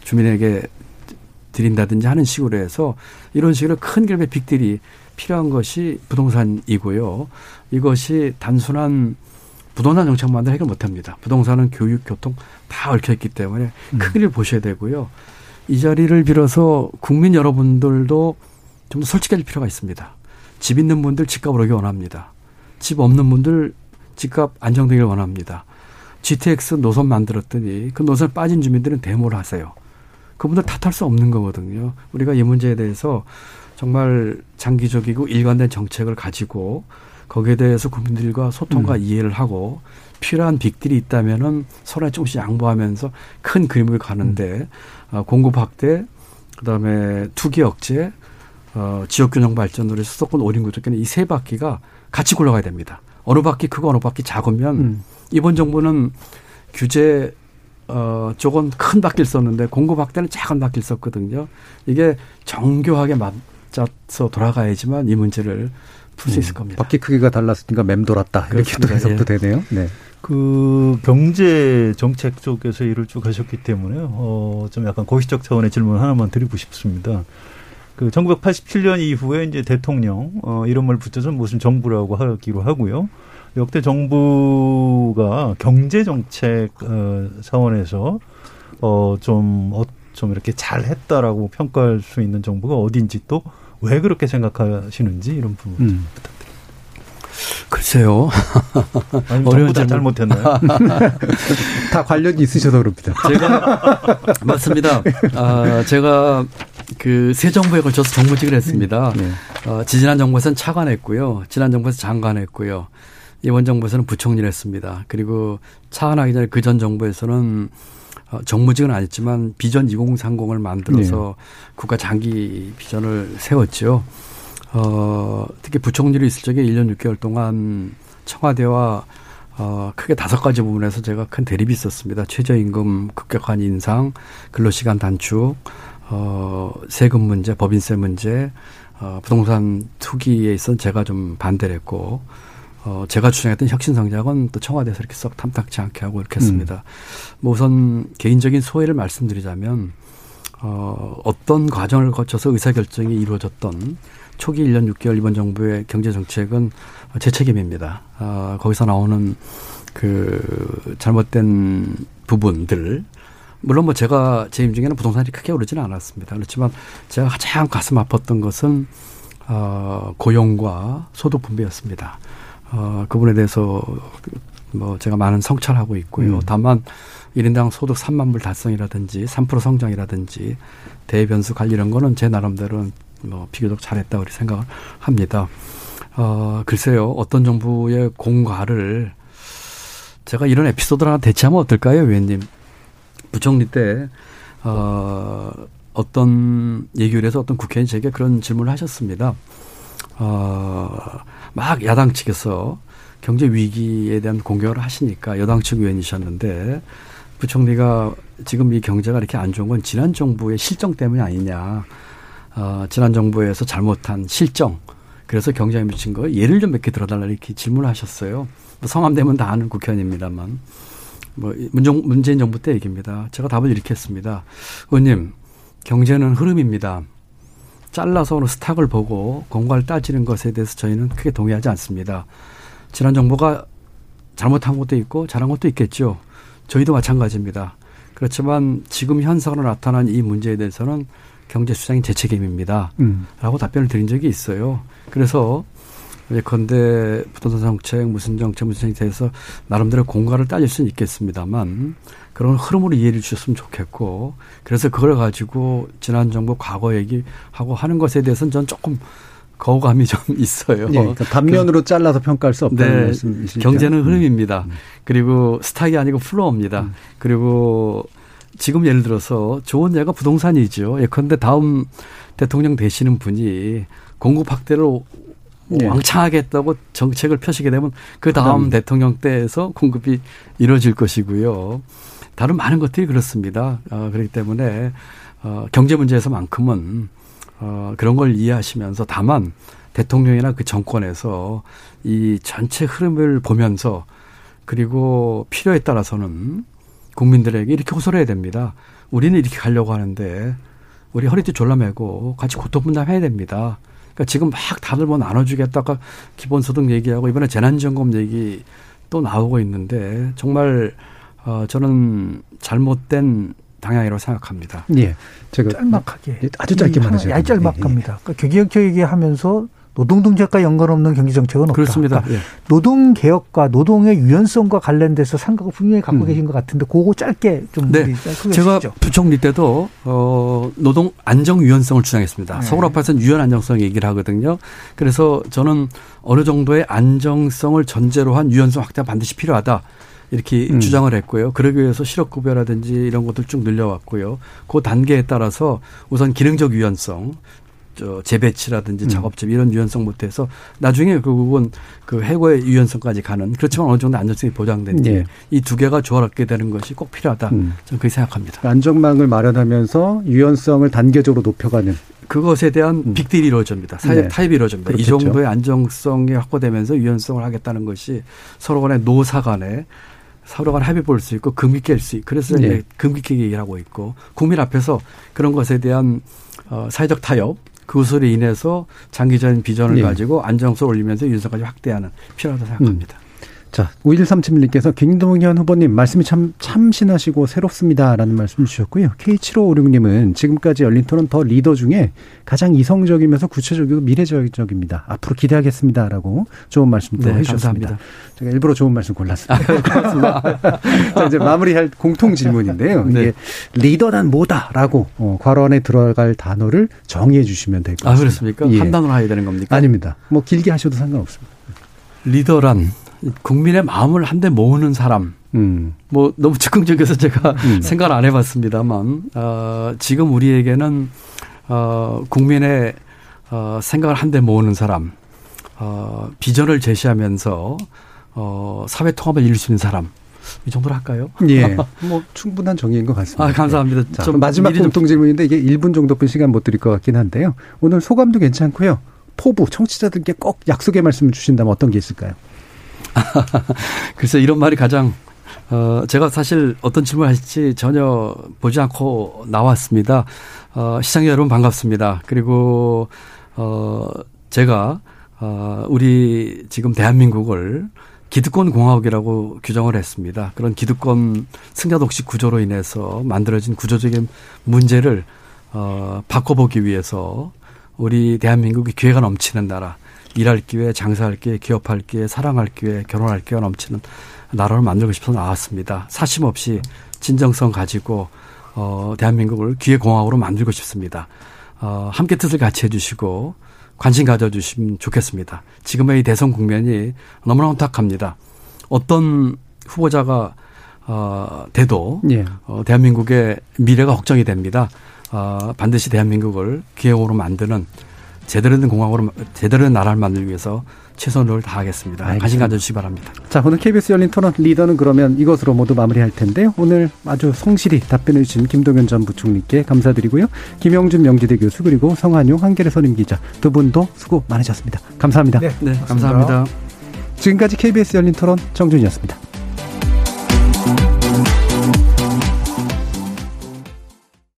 주민에게 드린다든지 하는 식으로 해서 이런 식으로 큰 그룹의 빅들이 필요한 것이 부동산이고요. 이것이 단순한 부동산 정책만으로 해결 못합니다. 부동산은 교육, 교통 다 얽혀 있기 때문에 음. 크기를 보셔야 되고요. 이 자리를 빌어서 국민 여러분들도 좀 더 솔직해질 필요가 있습니다. 집 있는 분들 집값 오르기 원합니다. 집 없는 분들 집값 안정되길 원합니다. GTX 노선 만들었더니 그 노선 빠진 주민들은 데모를 하세요. 그분들 탓할 수 없는 거거든요. 우리가 이 문제에 대해서 정말 장기적이고 일관된 정책을 가지고 거기에 대해서 국민들과 소통과 음. 이해를 하고 필요한 빅들이 있다면은 서로에 조금씩 양보하면서 큰 그림을 가는데 음. 어, 공급 확대, 그다음에 투기 억제, 어, 지역 균형 발전으로 해서 수도권 오린 구조기는 이 세 바퀴가 같이 굴러가야 됩니다. 어느 바퀴 크고 어느 바퀴 작으면 음. 이번 정부는 규제 어, 쪽은 큰 바퀴를 썼는데 공급 확대는 작은 바퀴를 썼거든요. 이게 정교하게 맞춰서 돌아가야지만 이 문제를 풀수 음, 있을 겁니다. 바퀴 크기가 달랐으니까 맴돌았다. 이렇게 또 해석도 예. 되네요. 네. 그 경제 정책 쪽에서 일을 쭉 하셨기 때문에 어, 좀 약간 고시적 차원의 질문 하나만 드리고 싶습니다. 그 1987년 이후에 이제 대통령 어, 이름을 붙여서 무슨 정부라고 하기로 하고요. 역대 정부가 경제 정책 어, 차원에서 어좀좀 어, 좀 이렇게 잘 했다라고 평가할 수 있는 정부가 어딘지 또 왜 그렇게 생각하시는지 이런 부분 음. 부탁드립니다. 글쎄요. 어려운 다 잘못했나요? 다 관련이 있으셔서 그럽니다. 제가 맞습니다. 아, 제가 그 새 정부에 걸쳐서 정무직을 했습니다. 네. 어, 지난 정부에서는 차관했고요. 지난 정부에서 장관했고요. 이번 정부에서는 부총리를 했습니다. 그리고 차관하기 전에 그 전 정부에서는 어, 정무직은 아니지만 비전 2030을 만들어서 네. 국가 장기 비전을 세웠죠. 어, 특히 부총리로 있을 적에 1년 6개월 동안 청와대와 어, 크게 다섯 가지 부분에서 제가 큰 대립이 있었습니다. 최저임금 급격한 인상, 근로시간 단축, 어, 세금 문제, 법인세 문제, 어, 부동산 투기에 있어서 제가 좀 반대를 했고, 어, 제가 주장했던 혁신 성장은 또 청와대에서 이렇게 썩 탐탁치 않게 하고 이렇게 했습니다. 음. 뭐 우선 개인적인 소회를 말씀드리자면, 어, 어떤 과정을 거쳐서 의사결정이 이루어졌던 초기 1년 6개월 이번 정부의 경제정책은 제 책임입니다. 어, 거기서 나오는 그 잘못된 부분들, 물론 뭐 제가 재임 중에는 부동산이 크게 오르지는 않았습니다. 그렇지만 제가 가장 가슴 아팠던 것은 어, 고용과 소득 분배였습니다. 어, 그분에 대해서 뭐 제가 많은 성찰하고 있고요. 음. 다만 1인당 소득 3만 불 달성이라든지 3% 성장이라든지 대변수 관리 이런 거는 제 나름대로 뭐 비교적 잘했다고 생각을 합니다. 어, 글쎄요. 어떤 정부의 공과를 제가 이런 에피소드를 하나 대체하면 어떨까요, 위원님? 부총리 때, 어, 어떤 얘기를 해서 어떤 국회의원이 제게 그런 질문을 하셨습니다. 어, 막 야당 측에서 경제 위기에 대한 공격을 하시니까 여당 측 의원이셨는데 부총리가 지금 이 경제가 이렇게 안 좋은 건 지난 정부의 실정 때문이 아니냐. 어, 지난 정부에서 잘못한 실정. 그래서 경제에 미친 거 예를 좀 몇 개 들어달라 이렇게 질문을 하셨어요. 뭐 성함되면 다 아는 국회의원입니다만. 뭐 문정, 문재인 정부 때 얘기입니다. 제가 답을 이렇게 했습니다. 의원님, 경제는 흐름입니다. 잘라서 어느 스탁을 보고 공과를 따지는 것에 대해서 저희는 크게 동의하지 않습니다. 지난 정부가 잘못한 것도 있고 잘한 것도 있겠죠. 저희도 마찬가지입니다. 그렇지만 지금 현상으로 나타난 이 문제에 대해서는 경제 수장이 제 책임입니다. 음. 라고 답변을 드린 적이 있어요. 그래서 예컨대 부동산 정책 무슨 정책 무슨 정책에 대해서 나름대로 공과를 따질 수는 있겠습니다만 그런 흐름으로 이해를 주셨으면 좋겠고 그래서 그걸 가지고 지난 정부 과거 얘기하고 하는 것에 대해서는 전 조금 거부감이 좀 있어요. 네, 그러니까 단면으로 잘라서 평가할 수 없다는 네, 말씀이시죠. 경제는 흐름입니다. 음. 그리고 스탁이 아니고 플로어입니다. 음. 그리고 지금 예를 들어서 좋은 예가 부동산이죠. 예컨대 다음 대통령 되시는 분이 공급 확대를 네. 왕창 하겠다고 정책을 펴시게 되면 그 다음 대통령 때에서 공급이 이루어질 것이고요. 다른 많은 것들이 그렇습니다. 어, 그렇기 때문에 어, 경제 문제에서만큼은 어, 그런 걸 이해하시면서 다만 대통령이나 그 정권에서 이 전체 흐름을 보면서 그리고 필요에 따라서는 국민들에게 이렇게 호소를 해야 됩니다. 우리는 이렇게 가려고 하는데 우리 허리띠 졸라매고 같이 고통 분담해야 됩니다. 그러니까 지금 막 다들 뭐 나눠주겠다가 기본소득 얘기하고 이번에 재난지원금 얘기 또 나오고 있는데 정말 어 저는 잘못된 방향이라고 생각합니다. 예. 제가 짤막하게 아주 짧게 말하죠. 얄짤막합니다. 예, 예. 그러니까 경기정책 얘기하면서 노동정책과 연관없는 경제정책은 없다. 그렇습니다. 그러니까 예. 노동개혁과 노동의 유연성과 관련돼서 생각을 분명히 갖고 음. 계신 것 같은데 그거 짧게 좀 네. 제가 부총리 때도 어, 노동 안정 유연성을 주장했습니다. 네. 서울 아파트는 유연 안정성 얘기를 하거든요. 그래서 저는 어느 정도의 안정성을 전제로 한 유연성 확대가 반드시 필요하다. 이렇게 음. 주장을 했고요. 그러기 위해서 실업급여라든지 이런 것들 쭉 늘려왔고요. 그 단계에 따라서 우선 기능적 유연성, 저 재배치라든지 음. 작업집 이런 유연성 못해서 나중에 결국은 그 해고의 유연성까지 가는 그렇지만 어느 정도 안전성이 보장된 예. 이두 개가 조화롭게 되는 것이 꼭 필요하다. 음. 저는 그렇게 생각합니다. 안정망을 마련하면서 유연성을 단계적으로 높여가는 그것에 대한 음. 빅딜이 이루어집니다. 사회 네. 타입이 이루어집니다. 그렇겠죠. 이 정도의 안정성이 확보되면서 유연성을 하겠다는 것이 서로 간의 노사 간에 서로 간 합의 볼 수 있고 금기 깰수 있고 그래서 네. 이제 금기 깨기 얘기를 하고 있고 국민 앞에서 그런 것에 대한 어, 사회적 타협 그것으로 인해서 장기적인 비전을 네. 가지고 안정성을 올리면서 윤석까지 확대하는 필요하다고 생각합니다. 음. 자, 5137님께서 김동현 후보님 말씀이 참 참신하시고 새롭습니다라는 말씀 주셨고요. K7556님은 지금까지 열린 토론 더 리더 중에 가장 이성적이면서 구체적이고 미래적입니다. 앞으로 기대하겠습니다라고 좋은 말씀도 네, 해주셨습니다. 감사합니다. 제가 일부러 좋은 말씀 골랐습니다. 아. 자, 이제 마무리할 공통 질문인데요. 네. 이게 리더란 뭐다라고 어, 괄호 안에 들어갈 단어를 정의해 주시면 될 것 같습니다. 아, 그렇습니까? 예. 한 단어로 해야 되는 겁니까? 아닙니다. 뭐 길게 하셔도 상관없습니다. 리더란 국민의 마음을 한데 모으는 사람. 음. 뭐 너무 즉흥적이어서 제가 음. 생각을 안 해봤습니다만 어, 지금 우리에게는 어, 국민의 어, 생각을 한데 모으는 사람, 어, 비전을 제시하면서 어, 사회 통합을 이룰 수 있는 사람. 이 정도로 할까요? 예. 뭐 충분한 정의인 것 같습니다. 아, 감사합니다. 자, 좀 마지막 공통 질문인데 이게 1분 정도뿐 시간 못 드릴 것 같긴 한데요. 오늘 소감도 괜찮고요. 포부 청취자들께 꼭 약속의 말씀을 주신다면 어떤 게 있을까요? 글쎄 이런 말이 가장 어 제가 사실 어떤 질문을 하실지 전혀 보지 않고 나왔습니다. 어 시청자 여러분 반갑습니다. 그리고 어 제가 어 우리 지금 대한민국을 기득권 공화국이라고 규정을 했습니다. 그런 기득권 승자 독식 구조로 인해서 만들어진 구조적인 문제를 어 바꿔보기 위해서 우리 대한민국이 기회가 넘치는 나라 일할 기회, 장사할 기회, 기업할 기회, 사랑할 기회, 결혼할 기회가 넘치는 나라를 만들고 싶어서 나왔습니다. 사심 없이 진정성 가지고 어 대한민국을 기회 공화국으로 만들고 싶습니다. 어 함께 뜻을 같이 해 주시고 관심 가져 주시면 좋겠습니다. 지금의 이 대선 국면이 너무나 혼탁합니다. 어떤 후보자가 어 돼도 예. 어 대한민국의 미래가 걱정이 됩니다. 어 반드시 대한민국을 기회국으로 만드는 제대로 된 공항으로 제대로 된 나라를 만들기 위해서 최선을 다하겠습니다. 알겠습니다. 관심 가져주시기 바랍니다. 자, 오늘 KBS 열린 토론 리더는 그러면 이것으로 모두 마무리할 텐데요. 오늘 아주 성실히 답변해 주신 김동연 전 부총리께 감사드리고요. 김영준 명지대 교수 그리고 성한용 한겨레 선임 기자 두 분도 수고 많으셨습니다. 감사합니다. 네, 네 감사합니다. 지금까지 KBS 열린 토론 정준이었습니다.